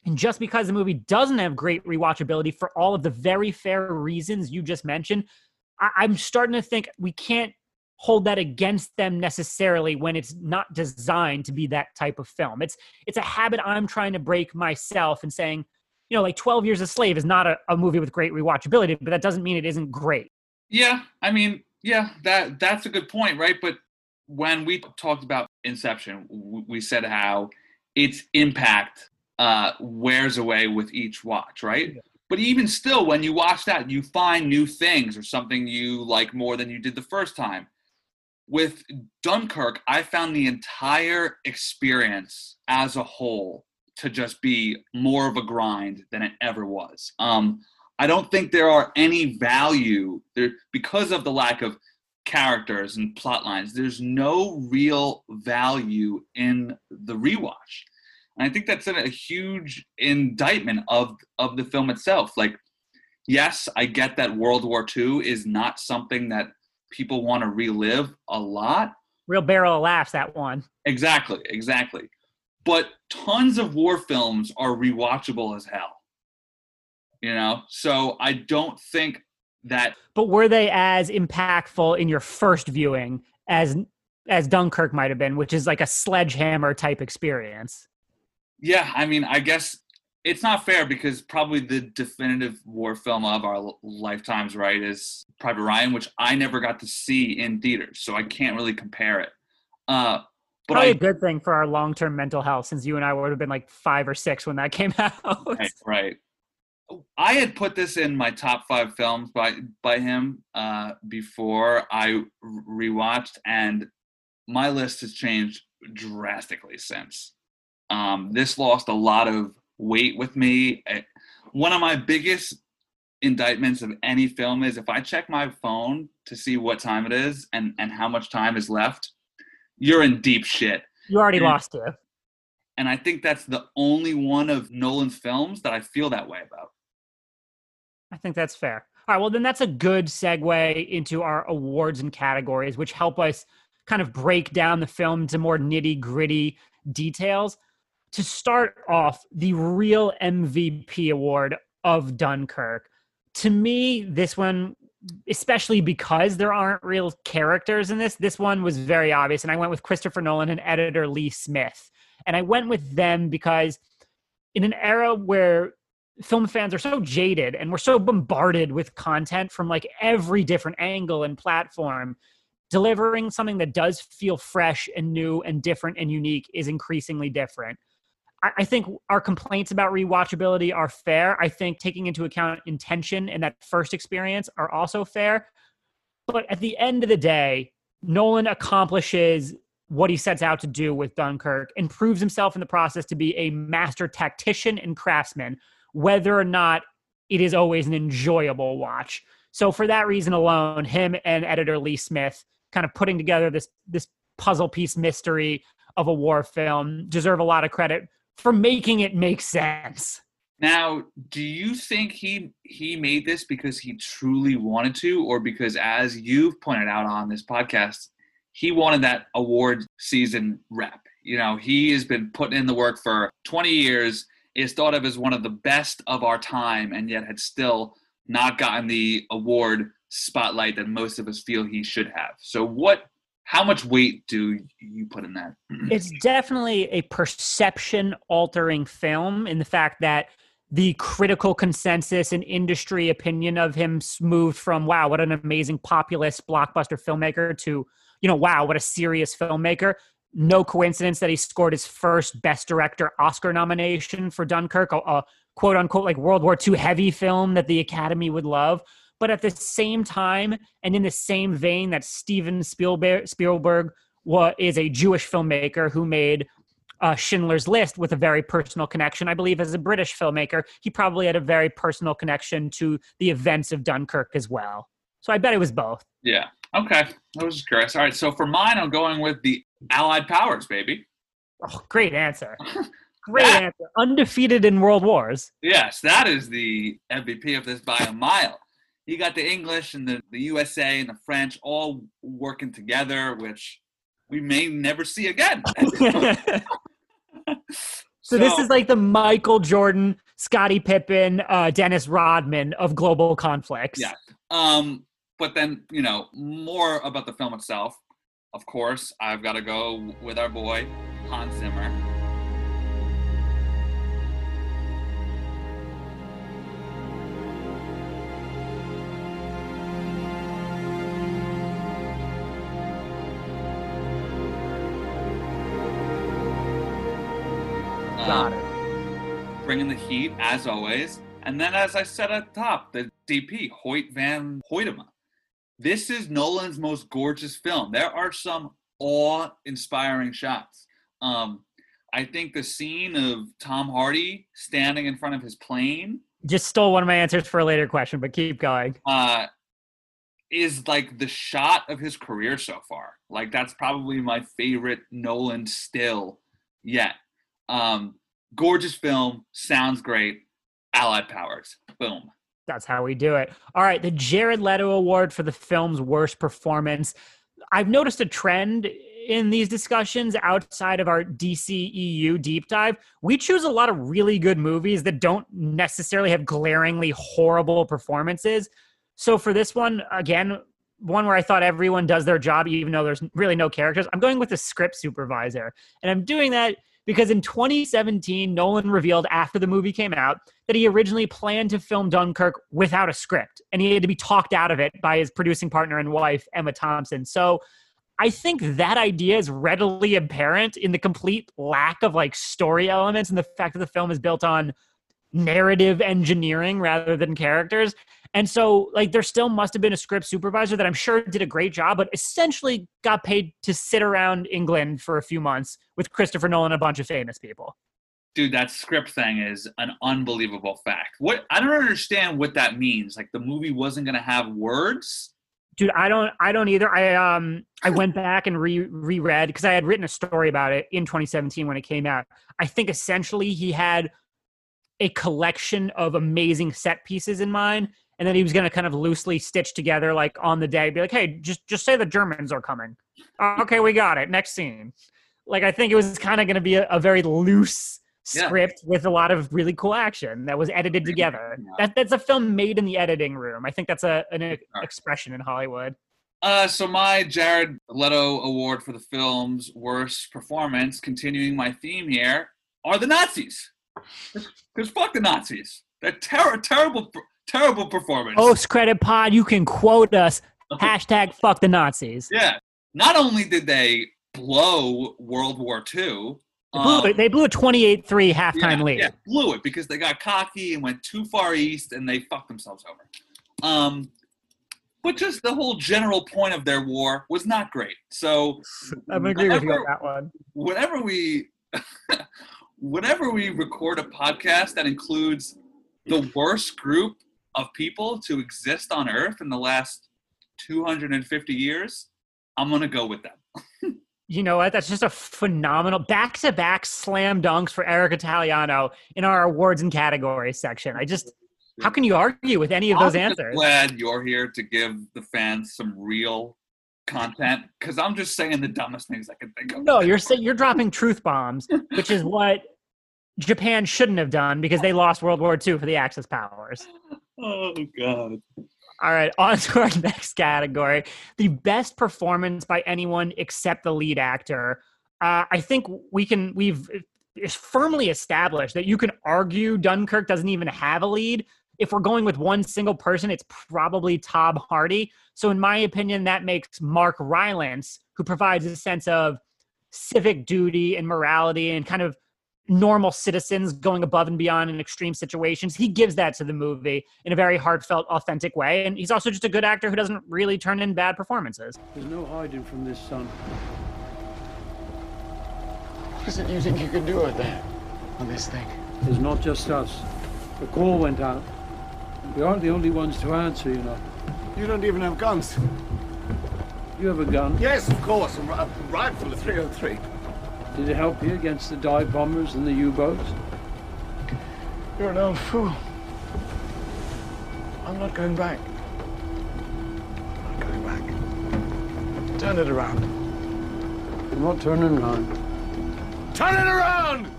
And just because the movie doesn't have great rewatchability for all of the very fair reasons you just mentioned, I- I'm starting to think we can't hold that against them necessarily when it's not designed to be that type of film. It's it's a habit I'm trying to break myself and saying, you know, like 12 Years a Slave is not a, a movie with great rewatchability, but that doesn't mean it isn't great. Yeah, I mean, yeah, that that's a good point, right? But when we talked about Inception, we said how its impact uh, wears away with each watch, right? But even still, when you watch that, you find new things or something you like more than you did the first time. With Dunkirk, I found the entire experience as a whole to just be more of a grind than it ever was. Um, I don't think there are any value there because of the lack of characters and plot lines. There's no real value in the rewatch. And I think that's a, a huge indictment of of the film itself. Like, yes, I get that World War II is not something that people want to relive a lot. Real barrel of laughs, that one. Exactly, exactly. But tons of war films are rewatchable as hell. You know, so I don't think that. But were they as impactful in your first viewing as as Dunkirk might have been, which is like a sledgehammer type experience? Yeah, I mean, I guess it's not fair because probably the definitive war film of our lifetimes, right, is Private Ryan, which I never got to see in theaters, so I can't really compare it. Uh, but Probably I, a good thing for our long term mental health, since you and I would have been like five or six when that came out. right, right. I had put this in my top five films by by him uh, before I rewatched, and my list has changed drastically since. Um, this lost a lot of weight with me. One of my biggest indictments of any film is if I check my phone to see what time it is and, and how much time is left, you're in deep shit. You already And- lost it. And I think that's the only one of Nolan's films that I feel that way about. I think that's fair. All right, well, then that's a good segue into our awards and categories, which help us kind of break down the film to more nitty gritty details. To start off, the real MVP award of Dunkirk. To me, this one, especially because there aren't real characters in this, this one was very obvious. And I went with Christopher Nolan and editor Lee Smith. And I went with them because in an era where film fans are so jaded and we're so bombarded with content from like every different angle and platform delivering something that does feel fresh and new and different and unique is increasingly different. I, I think our complaints about rewatchability are fair. I think taking into account intention and that first experience are also fair. But at the end of the day nolan accomplishes what he sets out to do with dunkirk and proves himself in the process to be a master tactician and craftsman whether or not it is always an enjoyable watch. So for that reason alone, him and editor Lee Smith kind of putting together this this puzzle piece mystery of a war film deserve a lot of credit for making it make sense. Now, do you think he he made this because he truly wanted to, or because, as you've pointed out on this podcast, he wanted that award season rep? You know, he has been putting in the work for 20 years, is thought of as one of the best of our time, and yet had still not gotten the award spotlight that most of us feel he should have. So, what? How much weight do you put in that? It's definitely a perception altering film in the fact that the critical consensus and industry opinion of him moved from wow what an amazing populist blockbuster filmmaker to you know wow what a serious filmmaker no coincidence that he scored his first best director oscar nomination for dunkirk a, a quote unquote like world war ii heavy film that the academy would love but at the same time and in the same vein that steven spielberg, spielberg wa- is a jewish filmmaker who made uh, Schindler's List with a very personal connection. I believe as a British filmmaker, he probably had a very personal connection to the events of Dunkirk as well. So I bet it was both. Yeah. Okay. I was curious. All right. So for mine, I'm going with the Allied powers, baby. Oh, great answer. Great That- answer. Undefeated in world wars. Yes, that is the MVP of this by a mile. You got the English and the, the USA and the French all working together, which we may never see again. so, this is like the Michael Jordan, Scottie Pippen, uh, Dennis Rodman of global conflicts. Yeah. Um, but then, you know, more about the film itself. Of course, I've got to go with our boy, Hans Zimmer. Got Um, it. bringing the heat as always. And then, as I said at the top, the DP, Hoyt van Hoytema. This is Nolan's most gorgeous film. There are some awe-inspiring shots. Um, I think the scene of Tom Hardy standing in front of his plane Just stole one of my answers for a later question, but keep going. uh, is like the shot of his career so far. Like that's probably my favorite Nolan still yet. Um, gorgeous film, sounds great. Allied powers, boom. That's how we do it. All right, the Jared Leto Award for the film's worst performance. I've noticed a trend in these discussions outside of our DCEU deep dive. We choose a lot of really good movies that don't necessarily have glaringly horrible performances. So for this one, again, one where I thought everyone does their job, even though there's really no characters, I'm going with the script supervisor. And I'm doing that because in 2017, Nolan revealed after the movie came out that he originally planned to film Dunkirk without a script, and he had to be talked out of it by his producing partner and wife, Emma Thomas. So I think that idea is readily apparent in the complete lack of like story elements and the fact that the film is built on narrative engineering rather than characters. And so, like, there still must have been a script supervisor that I'm sure did a great job, but essentially got paid to sit around England for a few months with Christopher Nolan and a bunch of famous people. Dude, that script thing is an unbelievable fact. What I don't understand what that means. Like the movie wasn't gonna have words. Dude, I don't I don't either. I um I went back and re reread because I had written a story about it in 2017 when it came out. I think essentially he had a collection of amazing set pieces in mind and then he was going to kind of loosely stitch together like on the day be like hey just just say the germans are coming okay we got it next scene like i think it was kind of going to be a, a very loose Yeah. script with a lot of really cool action that was edited together Yeah. that, that's a film made in the editing room i think that's a an Sure. expression in hollywood Uh, so my Jared Leto award for the film's worst performance, continuing my theme here, are the Nazis. Because fuck the Nazis. That ter- terrible, terrible performance. post credit pod you can quote us hashtag fuck the nazis Yeah. Not only did they blow World War II, they blew, um, it- they blew a 28-3 halftime yeah, lead Yeah, blew it because they got cocky and went too far east and they fucked themselves over. Um, but just the whole general point of their war was not great. So i'm agree with you on that one whenever we whenever we record a podcast that includes the worst group of people to exist on earth in the last 250 years i'm gonna go with them You know what? That's just a phenomenal back to back slam dunks for Eric Italiano in our awards and categories section. I just, how can you argue with any of those I'm answers? glad you're here to give the fans some real content because i'm just saying the dumbest things i can think of No, you're saying you're dropping truth bombs, which is what Japan shouldn't have done because they lost World War II for the Axis powers. Oh god All right, on to our next category the best performance by anyone except the lead actor. Uh, I think we can, we've firmly established that you can argue Dunkirk doesn't even have a lead. If we're going with one single person, it's probably Tom Hardy. So, in my opinion, that makes Mark Rylance, who provides a sense of civic duty and morality and kind of normal citizens going above and beyond in extreme situations. He gives that to the movie in a very heartfelt, authentic way. And he's also just a good actor who doesn't really turn in bad performances. There's no hiding from this, son. What is it you think you can do with that? On this thing? It's not just us. The call went out. We aren't the only ones to answer, you know. You don't even have guns. You have a gun. Yes, of course. A, ri- a rifle, a 303. Did it help you against the dive bombers and the U-boats? You're an old fool. I'm not going back. I'm not going back. Turn it around. I'm not turning around. Turn it around!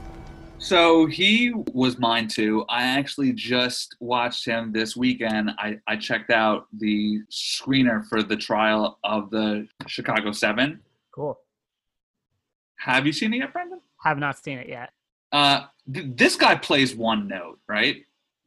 So he was mine too. I actually just watched him this weekend. I, I checked out the screener for the trial of the Chicago Seven. Cool. Have you seen it yet, Brendan? Have not seen it yet. Uh, th- this guy plays one note, right?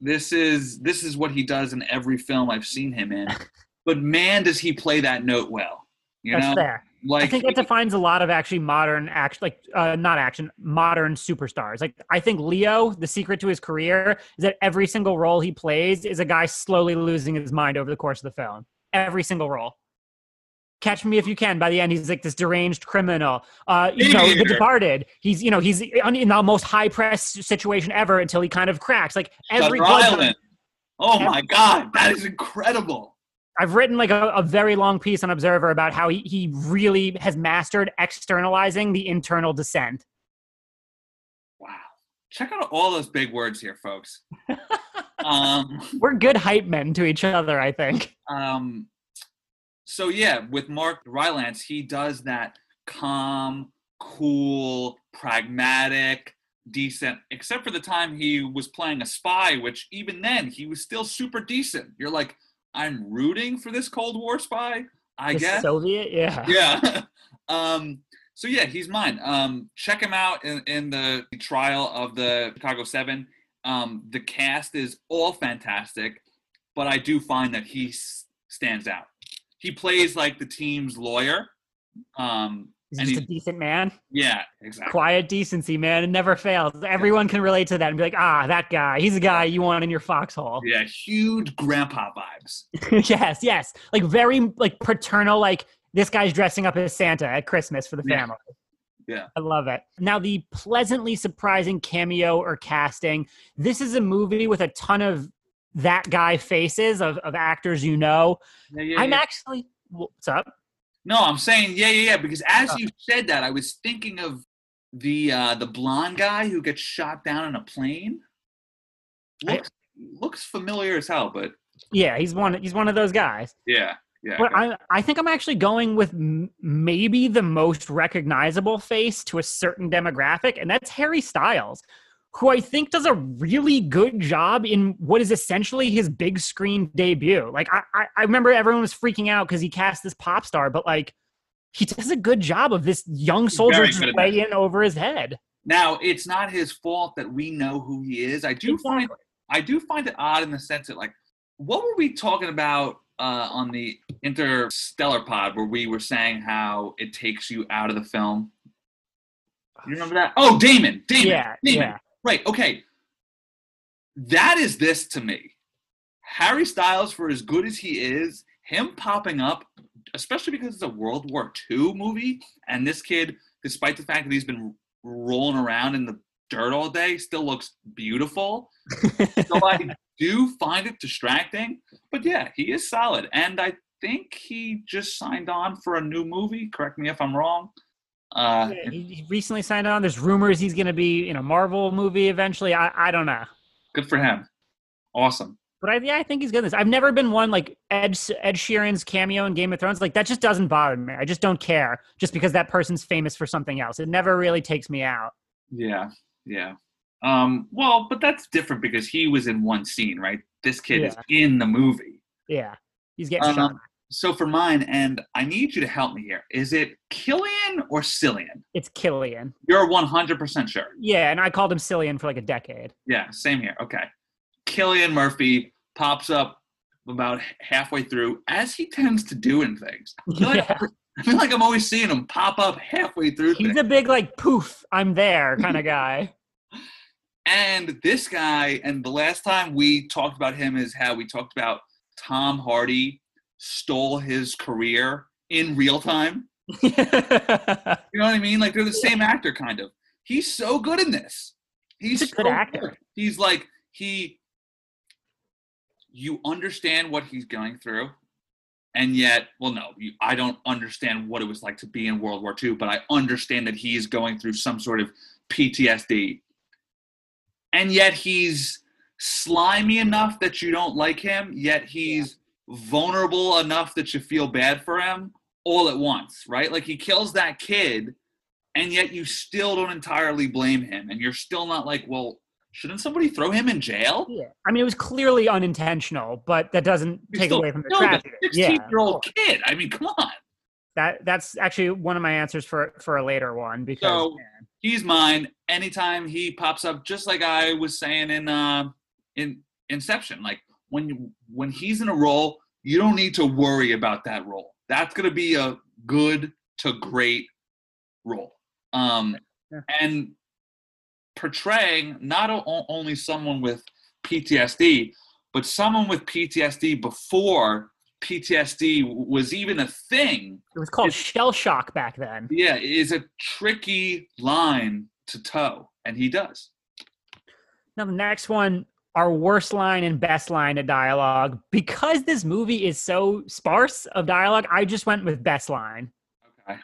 This is this is what he does in every film I've seen him in. but man, does he play that note well? You That's know, fair. like I think it defines a lot of actually modern action, like uh, not action, modern superstars. Like I think Leo, the secret to his career is that every single role he plays is a guy slowly losing his mind over the course of the film. Every single role. Catch Me If You Can. By the end, he's like this deranged criminal. Uh, you know, The Departed. He's you know he's in the most high press situation ever until he kind of cracks. Like every Island. Oh my god, that is incredible. I've written like a, a very long piece on Observer about how he, he really has mastered externalizing the internal dissent. Wow. Check out all those big words here, folks. um, We're good hype men to each other, I think. um, so yeah, with Mark Rylance, he does that calm, cool, pragmatic, decent. Except for the time he was playing a spy, which even then he was still super decent. You're like, I'm rooting for this Cold War spy. I The guess. Soviet, yeah. yeah. um, so yeah, he's mine. Um, check him out in, in the trial of the Chicago Seven. Um, the cast is all fantastic, but I do find that he s- stands out. He plays like the team's lawyer. Um, He's and just a decent man. yeah, exactly. Quiet decency, man. It never fails. Everyone can relate to that and be like, ah, that guy. He's a guy you want in your foxhole. Yeah, huge grandpa vibes. yes, yes. Like very like paternal, like this guy's dressing up as Santa at Christmas for the Yeah. family. Yeah. I love it. Now, the pleasantly surprising cameo or casting. This is a movie with a ton of that guy faces of, of actors you know. Yeah, yeah, I'm yeah. actually what's up? No, I'm saying yeah, yeah, yeah. Because as Oh. you said that, I was thinking of the uh, the blonde guy who gets shot down in a plane. I- Looks looks familiar as hell, but Yeah, he's one. He's one of those guys. yeah, yeah. But I, I think I'm actually going with m- maybe the most recognizable face to a certain demographic, and that's Harry Styles, who I think does a really good job in what is essentially his big screen debut. Like, I, I, I remember everyone was freaking out because he cast this pop star, but like, he does a good job of this young soldier just in over his head. now it's not his fault that we know who he is. I do find I do find it odd in the sense that like, what were we talking about uh, on the Interstellar Pod where we were saying how it takes you out of the film? You remember that? Oh, Damon, Damon, Yeah, Damon. yeah. Right. Okay. That is this to me. Harry Styles, for as good as he is, him popping up, especially because it's a World War II movie, and this kid, despite the fact that he's been rolling around in the dirt all day, still looks beautiful. so I do find it distracting. But yeah, he is solid. And I think he just signed on for a new movie. Correct me if I'm wrong. Uh, Yeah, he, recently signed on. There's rumors he's going to be in a Marvel movie eventually. I, I don't know. good for him. Awesome. But I, yeah, I think he's good. This I've never been one like Ed Ed Sheeran's cameo in Game of Thrones. Like that just doesn't bother me. I just don't care just because that person's famous for something else. It never really takes me out. Yeah, yeah. Um, well, but that's different because he was in one scene, right? This kid is in the movie. Yeah, he's getting shot. So for mine, and I need you to help me here. Is it Killian or Cillian? It's Killian. You're 100% sure. Yeah, and I called him Cillian for like a decade. Yeah, same here. Okay. Cillian Murphy pops up about halfway through, as he tends to do in things. I feel, like, Yeah. I feel like I'm always seeing him pop up halfway through He's things. a big like poof, I'm there kind of guy. And this guy, and the last time we talked about him is how we talked about Tom Hardy stole his career in real time. You know what I mean? Like they're the same actor, kind of. He's so good in this. He's, He's a good so actor. He's like he. You understand what he's going through, and yet, well, no, you, I don't understand what it was like to be in World War II, but I understand that he is going through some sort of PTSD, and yet he's slimy enough that you don't like him, yet he's vulnerable enough that you feel bad for him all at once, right? Like he kills that kid, and yet you still don't entirely blame him, and you're still not like, well, shouldn't somebody throw him in jail? yeah. I mean, it was clearly unintentional, but that doesn't You take away from the tragedy. Yeah, 16 year old kid. I mean, come on. that that's actually one of my answers for for a later one because So- man, He's mine. Anytime he pops up, just like I was saying in uh, in Inception, like when you, when he's in a role, you don't need to worry about that role. That's gonna be a good to great role. Um, Yeah. and portraying not o- only someone with PTSD, but someone with PTSD before PTSD was even a thing. It was called It's- shell shock back then. Yeah, is a tricky line to toe, and he does. Now, the next one, our worst line and best line of dialogue. Because this movie is so sparse of dialogue, I just went with best line. Okay.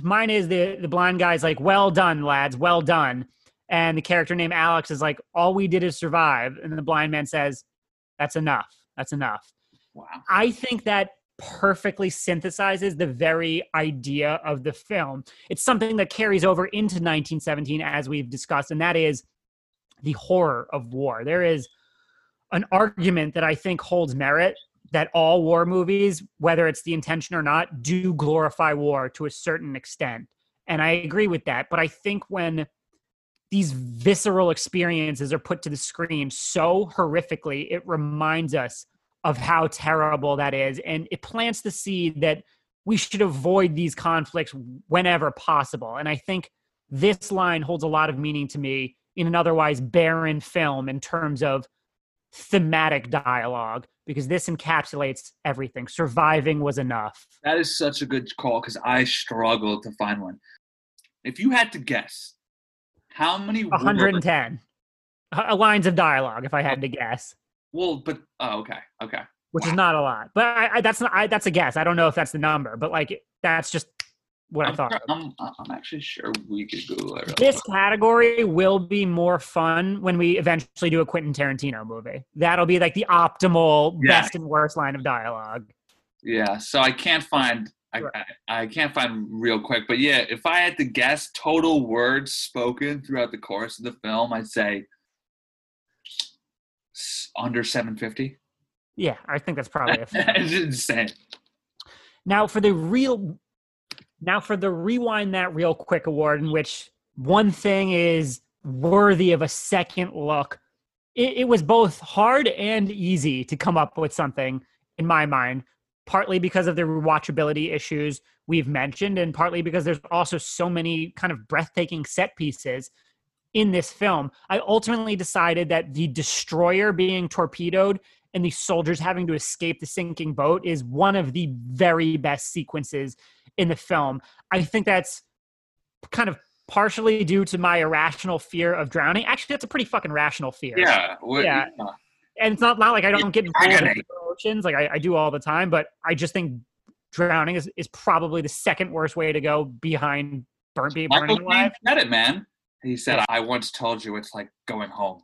Mine is the the blind guy's like, "Well done, lads, well done," and the character named Alex is like, "All we did is survive," and the blind man says, "That's enough. That's enough." Wow. I think that perfectly synthesizes the very idea of the film. It's something that carries over into 1917, as we've discussed, and that is the horror of war. There is an argument that I think holds merit that all war movies, whether it's the intention or not, do glorify war to a certain extent. And I agree with that. But I think when these visceral experiences are put to the screen so horrifically, it reminds us of how terrible that is. And it plants the seed that we should avoid these conflicts whenever possible. And I think this line holds a lot of meaning to me in an otherwise barren film in terms of thematic dialogue, because this encapsulates everything. Surviving was enough. That is such a good call because I struggled to find one. If you had to guess, how many words- 110 uh, lines of dialogue, if I had to guess. Well, but oh, okay, okay. which is not a lot. But I, I, that's not I, that's a guess. I don't know if that's the number, but like that's just what I I'm, thought. I'm, I'm actually sure we could Google it. This category will be more fun when we eventually do a Quentin Tarantino movie. That'll be like the optimal Yeah. best and worst line of dialogue. Yeah, so I can't find. I. I, I can't find real quick, but yeah, if I had to guess total words spoken throughout the course of the film, I'd say under 750. Yeah, I think that's probably a fair. insane. Now for the real now for the rewind that real quick award in which one thing is worthy of a second look. It, it was both hard and easy to come up with something in my mind, partly because of the rewatchability issues we've mentioned, and partly because there's also so many kind of breathtaking set pieces in this film. I ultimately decided that the destroyer being torpedoed and the soldiers having to escape the sinking boat is one of the very best sequences in the film. I think that's kind of partially due to my irrational fear of drowning. Actually, that's a pretty fucking rational fear. Yeah. what- Yeah. And it's not, not like I don't get involved oceans, like I, I do all the time, but I just think drowning is, is probably the second worst way to go behind burn, being Michael burning alive. said it, man. He said, "I once told you it's like going home.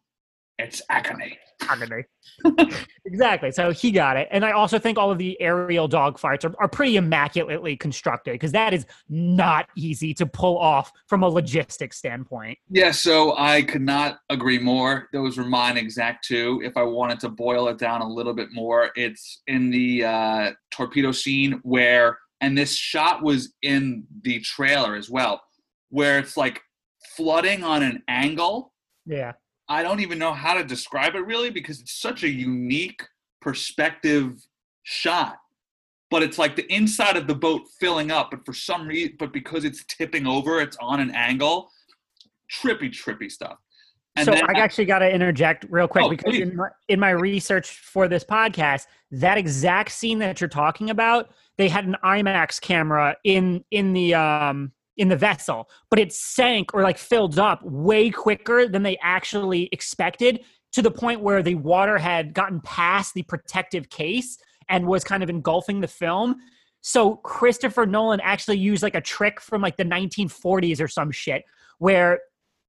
It's agony." agony. exactly. So he got it. And I also think all of the aerial dogfights are, are pretty immaculately constructed because that is not easy to pull off from a logistics standpoint. Yeah, so I could not agree more. Those were mine exact two. If I wanted to boil it down a little bit more, it's in the uh, torpedo scene where, and this shot was in the trailer as well, where it's like flooding on an angle. Yeah. I don't even know how to describe it really because it's such a unique perspective shot. But it's like the inside of the boat filling up, but for some reason, but because it's tipping over, it's on an angle. Trippy, trippy stuff. And so I actually got to interject real quick Oh, because in my, in my research for this podcast, that exact scene that you're talking about, they had an IMAX camera in in the um in the vessel, but it sank or like filled up way quicker than they actually expected to the point where the water had gotten past the protective case and was kind of engulfing the film. So Christopher Nolan actually used like a trick from like the 1940s or some shit where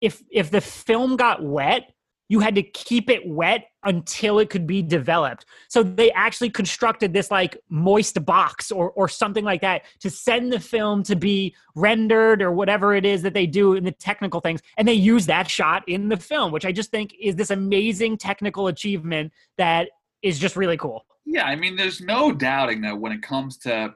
if if the film got wet, you had to keep it wet until it could be developed. So they actually constructed this like moist box or or something like that to send the film to be rendered or whatever it is that they do in the technical things. And they use that shot in the film, which I just think is this amazing technical achievement that is just really cool. yeah, I mean, there's no doubting that when it comes to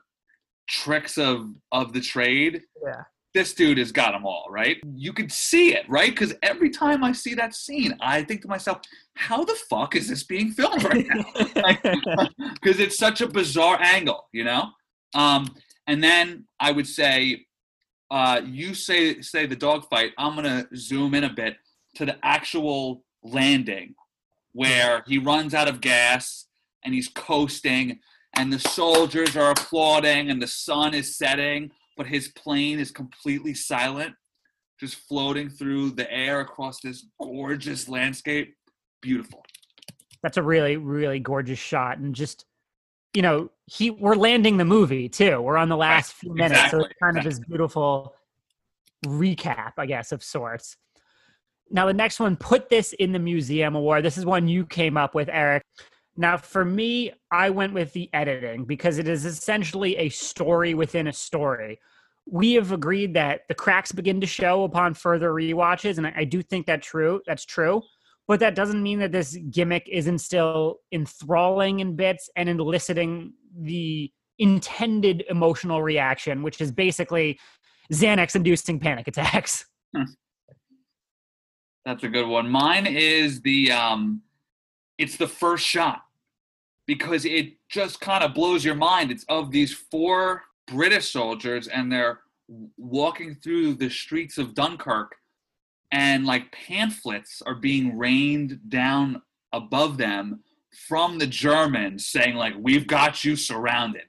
tricks of of the trade, Yeah. This dude has got them all, right? You could see it, right? Because every time I see that scene, I think to myself, how the fuck is this being filmed right now? Because it's such a bizarre angle, you know? Um, and then I would say, uh, you say say the dogfight. I'm gonna zoom in a bit to the actual landing, where he runs out of gas and he's coasting, and the soldiers are applauding and the sun is setting, but his plane is completely silent, just floating through the air across this gorgeous landscape. Beautiful. That's a really, really gorgeous shot. And just, you know, he we're landing the movie too. We're on the last few minutes. So it's kind of this beautiful recap, I guess, of sorts. Now, the next one, put this in the museum award. This is one you came up with, Eric. Now, for me, I went with the editing because it is essentially a story within a story. We have agreed that the cracks begin to show upon further rewatches, and I, do think that true. That's true, but that doesn't mean that this gimmick isn't still enthralling in bits and eliciting the intended emotional reaction, which is basically Xanax-inducing panic attacks. That's a good one. Mine is the um it's the first shot because it just kind of blows your mind. It's of these four British soldiers and they're walking through the streets of Dunkirk and like pamphlets are being rained down above them from the Germans saying like we've got you surrounded.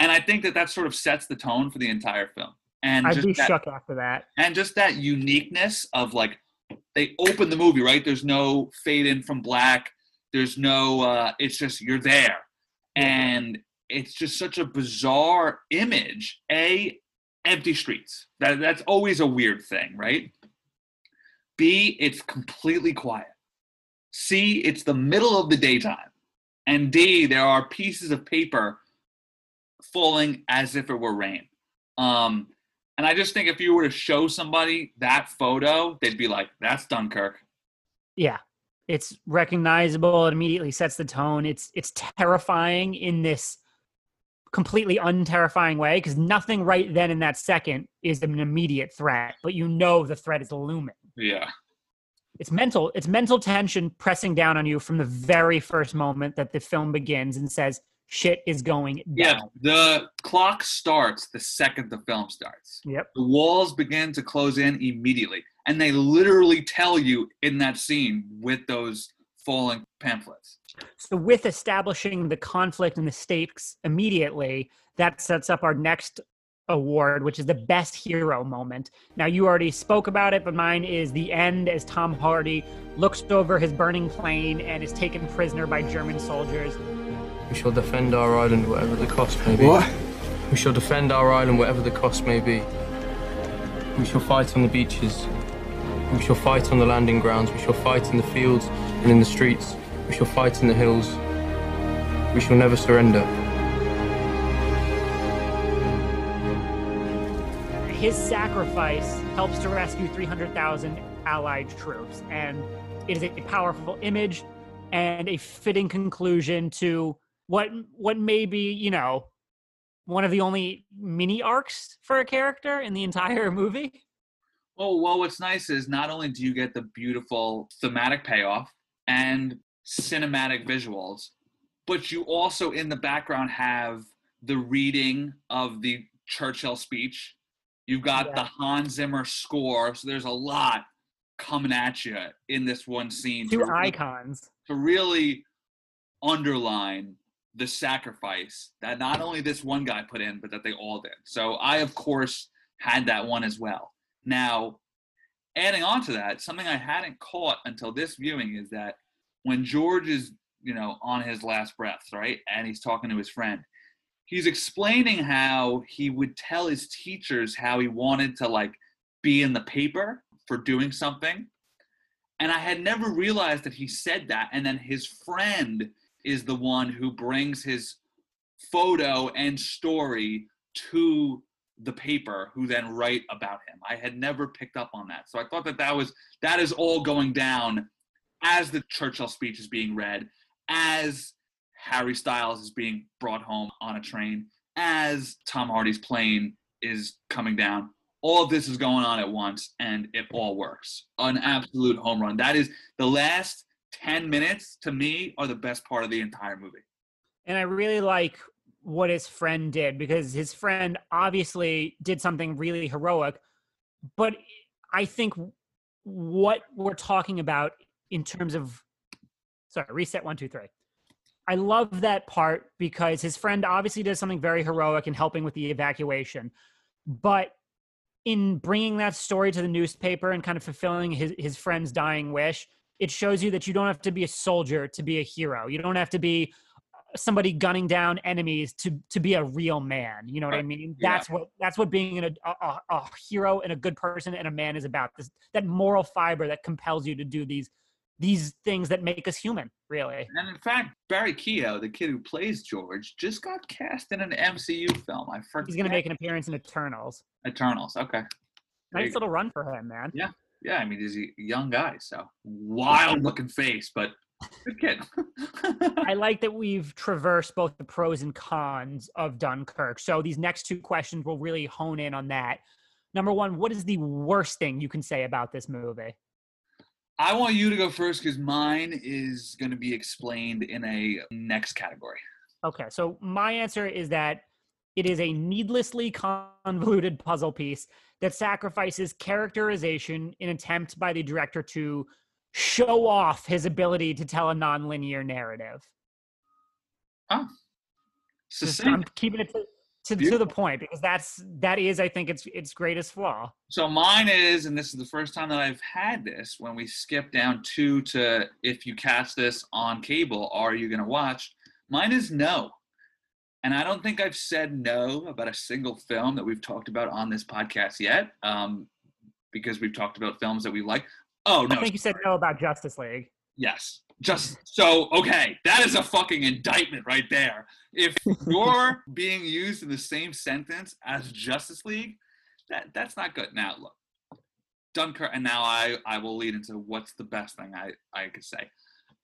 And I think that that sort of sets the tone for the entire film. And I'd just be that- shook after that. and just that uniqueness of like they open the movie right there's no fade in from black there's no uh it's just you're there. And it's just such a bizarre image. A empty streets. That that's always a weird thing right? B it's completely quiet. C it's the middle of the daytime. And d there are pieces of paper falling as if it were rain. Um and I just think if you were to show somebody that photo, they'd be like, that's Dunkirk. Yeah. It's recognizable. It immediately sets the tone. It's it's terrifying in this completely unterrifying way because nothing right then in that second is an immediate threat, but you know the threat is looming. Yeah. It's mental. It's mental tension pressing down on you from the very first moment that the film begins and says shit is going down. Yeah. The clock starts the second the film starts. Yep. The walls begin to close in immediately. And they literally tell you in that scene with those falling pamphlets. So, with establishing the conflict and the stakes immediately, that sets up our next award, which is the best hero moment. Now, you already spoke about it, but mine is the end as Tom Hardy looks over his burning plane and is taken prisoner by German soldiers. We shall defend our island whatever the cost may be. What? We shall defend our island whatever the cost may be. We shall fight on the beaches. We shall fight on the landing grounds. We shall fight in the fields and in the streets. We shall fight in the hills. We shall never surrender. His sacrifice helps to rescue 300,000 Allied troops, and it is a powerful image and a fitting conclusion to what what may be, you know, one of the only mini arcs for a character in the entire movie. Oh, well, what's nice is not only do you get the beautiful thematic payoff and cinematic visuals, but you also in the background have the reading of the Churchill speech. You've got Yeah. the Hans Zimmer score. So there's a lot coming at you in this one scene. Two to icons. to really underline the sacrifice that not only this one guy put in, but that they all did. So I, of course, had that one as well. Now, adding on to that, something I hadn't caught until this viewing is that when George is, you know, on his last breath, right, and he's talking to his friend, he's explaining how he would tell his teachers how he wanted to like be in the paper for doing something and I had never realized that he said that. And then his friend is the one who brings his photo and story to the paper, who then write about him. I had never picked up on that, so I thought that that was that is all going down as the Churchill speech is being read, as Harry Styles is being brought home on a train, as Tom Hardy's plane is coming down. All of this is going on at once and it all works. An absolute home run. That is the last 10 minutes to me are the best part of the entire movie. And I really like what his friend did because his friend obviously did something really heroic. But I think what we're talking about in terms of sorry, reset one, two, three. I love that part because his friend obviously does something very heroic in helping with the evacuation. But in bringing that story to the newspaper and kind of fulfilling his, his friend's dying wish, it shows you that you don't have to be a soldier to be a hero. You don't have to be somebody gunning down enemies to to be a real man. You know what I mean? Yeah. That's what that's what being an, a, a a hero and a good person and a man is about. This that moral fiber that compels you to do these these things that make us human. Really. And in fact, Barry Keoghan, the kid who plays George, just got cast in an MCU film. I forget. He's gonna make an appearance in Eternals. Eternals. Okay. There Nice go. little run for him, man. Yeah. Yeah, I mean, he's a young guy, so wild looking face, but good kid. I like that we've traversed both the pros and cons of Dunkirk. So these next two questions will really hone in on that. Number one, what is the worst thing you can say about this movie? I want you to go first because mine is going to be explained in a next category. Okay, so my answer is that it is a needlessly convoluted puzzle piece that sacrifices characterization in attempt by the director to show off his ability to tell a nonlinear narrative. Just- I'm keeping it to, to, to the point because that's that is, I think, its its greatest flaw. So mine is, and this is the first time that I've had this, when we skip down two to if you catch this on cable, are you going to watch? Mine is no. And I don't think I've said no about a single film that we've talked about on this podcast yet, um, because we've talked about films that we like. Oh, no. I think you said no about Justice League. Yes. Just so okay, that is a fucking indictment right there. If you're being used in the same sentence as Justice League, that that's not good. Now look, Dunkirk, and now I I will lead into what's the best thing I I could say.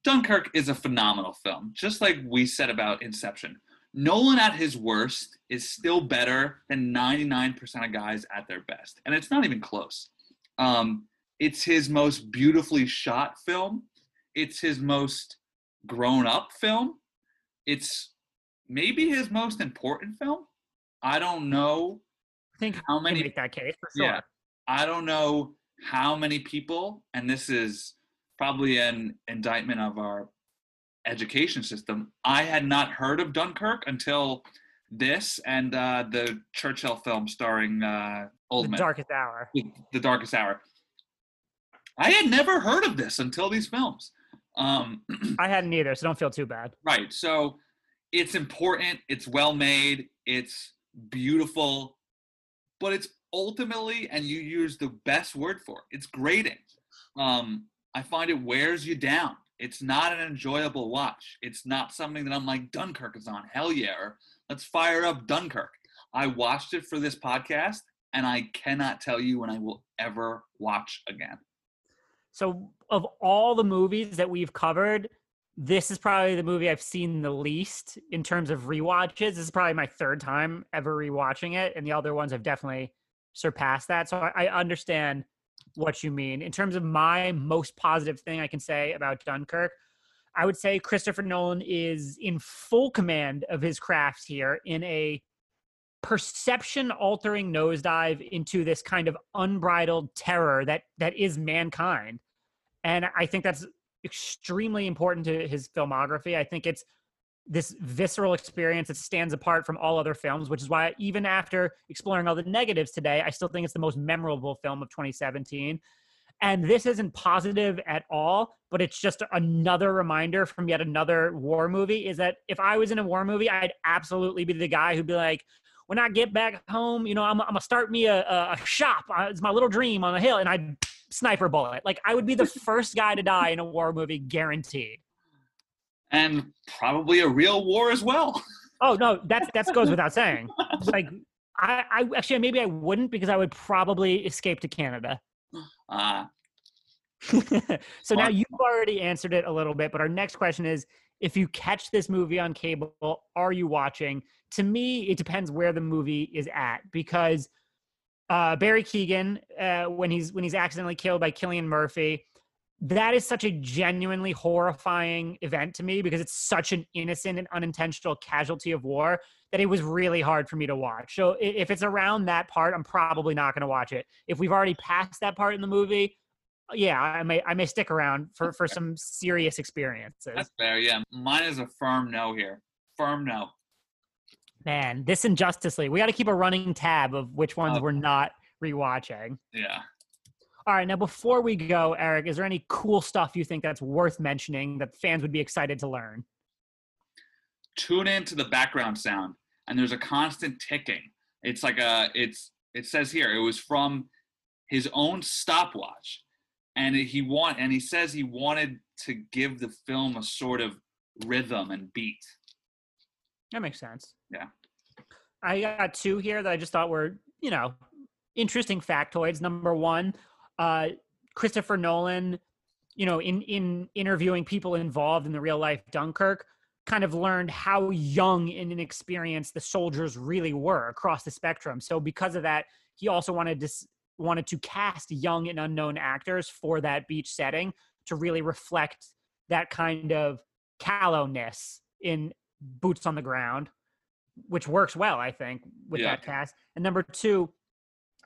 Dunkirk is a phenomenal film, just like we said about Inception. Nolan at his worst is still better than 99% of guys at their best, and it's not even close. Um, it's his most beautifully shot film it's his most grown up film. It's maybe his most important film. I don't know I think how many make that case for sure. yeah. I don't know how many people, and this is probably an indictment of our education system. I had not heard of Dunkirk until this and uh, the Churchill film starring uh, The Oldman, Darkest Hour. The- The Darkest Hour. I had never heard of this until these films. Um, I hadn't either, so don't feel too bad. Right. So it's important, it's well made, it's beautiful, but it's ultimately, and you use the best word for it, it's grating. Um, I find it wears you down. It's not an enjoyable watch. It's not something that I'm like, Dunkirk is on. Hell yeah. Or let's fire up Dunkirk. I watched it for this podcast, and I cannot tell you when I will ever watch again. So, of all the movies that we've covered, this is probably the movie I've seen the least in terms of rewatches. This is probably my third time ever rewatching it, and the other ones have definitely surpassed that. So, I, understand what you mean. In terms of my most positive thing I can say about Dunkirk, I would say Christopher Nolan is in full command of his craft here in a perception altering nosedive into this kind of unbridled terror that that is mankind. And i think that's extremely important to his filmography. I think it's this visceral experience that stands apart from all other films which is why even after exploring all the negatives today i still think it's the most memorable film of 2017 and this isn't positive at all but it's just another reminder from yet another war movie is that if i was in a war movie i'd absolutely be the guy who'd be like when I get back home, you know, I'm, I'm gonna start me a, a shop. Uh, It's my little dream on the hill, and I sniper bullet. Like I would be the first guy to die in a war movie, guaranteed. And probably a real war as well. Oh no, that's that goes without saying. Like I, I actually maybe I wouldn't because I would probably escape to Canada. Uh, so now you've already answered it a little bit, but our next question is if you catch this movie on cable, are you watching? To me, it depends where the movie is at because uh, Barry Keoghan, uh, when he's when he's accidentally killed by Cillian Murphy, that is such a genuinely horrifying event to me because it's such an innocent and unintentional casualty of war that it was really hard for me to watch. So if it's around that part, I'm probably not going to watch it. If we've already passed that part in the movie, yeah, I may I may stick around for for some serious experiences. That's fair. Yeah, mine is a firm no here. Firm no. Man, this and Justice League, we got to keep a running tab of which ones Oh. we're not rewatching. Yeah. All right, now before we go, Eric, is there any cool stuff you think that's worth mentioning that fans would be excited to learn? Tune into the background sound, and there's a constant ticking. It's like a. It's. It says here it was from his own stopwatch, and he want and he says he wanted to give the film a sort of rhythm and beat. That makes sense. Yeah. I got two here that I just thought were, you know, interesting factoids. Number one, uh, Christopher Nolan, you know, in in interviewing people involved in the real life Dunkirk, kind of learned how young and inexperienced the soldiers really were across the spectrum. So because of that, he also wanted to wanted to cast young and unknown actors for that beach setting to really reflect that kind of callowness in boots on the ground, which works well, I think, with Yeah. that cast. And number two,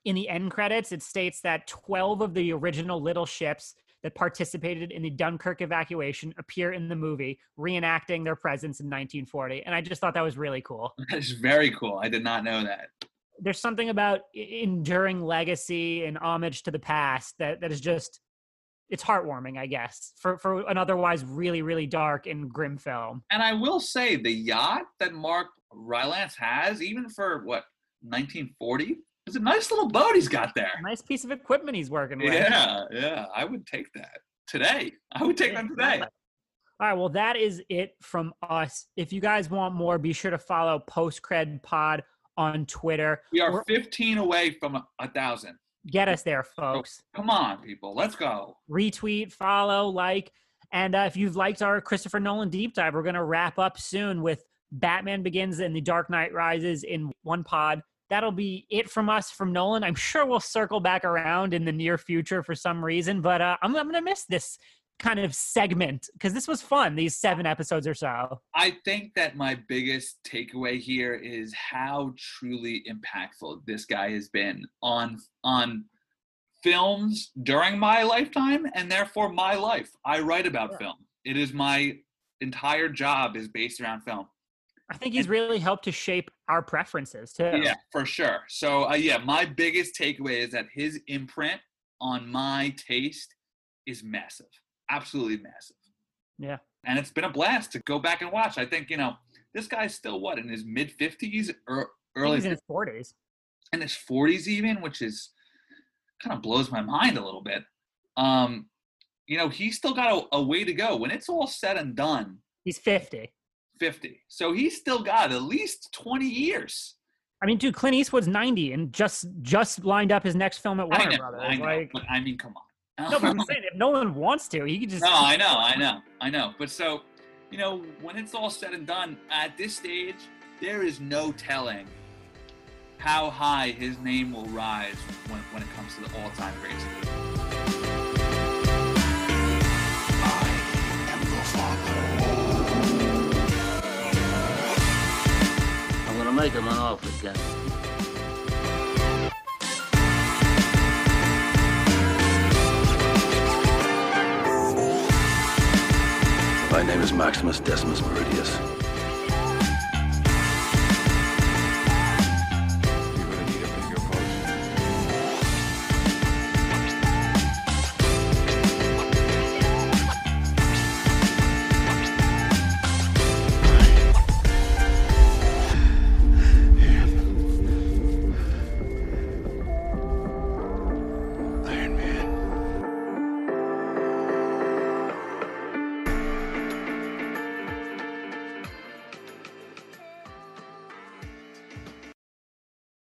in the end credits, it states that 12 of the original little ships that participated in the Dunkirk evacuation appear in the movie, reenacting their presence in 1940. And I just thought that was really cool. That's very cool. I did not know that. There's something about enduring legacy and homage to the past that, that is just, it's heartwarming, I guess, for, for an otherwise really, really dark and grim film. And I will say the yacht that Mark Rylance has, even for what 1940, is a nice little boat he's got there. Nice piece of equipment he's working with. Yeah, yeah, I would take that today. I would take that today. All right, well, that is it from us. If you guys want more, be sure to follow Postcred Pod on Twitter. We are We're- 15 away from a, a thousand. Get us there, folks. Come on, people, let's go. Retweet, follow, like. And uh, if you've liked our Christopher Nolan deep dive, we're going to wrap up soon with Batman Begins and The Dark Knight Rises in one pod. That'll be it from us from Nolan. I'm sure we'll circle back around in the near future for some reason, but uh, I'm, I'm going to miss this kind of segment because this was fun, these seven episodes or so. I think that my biggest takeaway here is how truly impactful this guy has been on on films during my lifetime and therefore my life. I write about Yeah. film. It is my entire job is based around film. I think he's really helped to shape our preferences too. Yeah, for sure. So uh, yeah, my biggest takeaway is that his imprint on my taste is massive. Absolutely massive. Yeah. And it's been a blast to go back and watch. I think, you know, this guy's still what in his mid 50s or early he's in his 40s. in his 40s even, which is kind of blows my mind a little bit. Um, you know, he's still got a, a way to go. When it's all said and done, He's 50. 50. So he's still got at least 20 years. I mean, dude, Clint Eastwood's 90 and just just lined up his next film at I Warner know, Brothers. I know, Like, but I mean, come on. No, but I'm saying if no one wants to, he could just. No, I know, I know, I know. But so, you know, when it's all said and done, at this stage, there is no telling how high his name will rise when, when it comes to the all-time greats. I'm gonna make him an offer, Captain. My name is Maximus Decimus Meridius.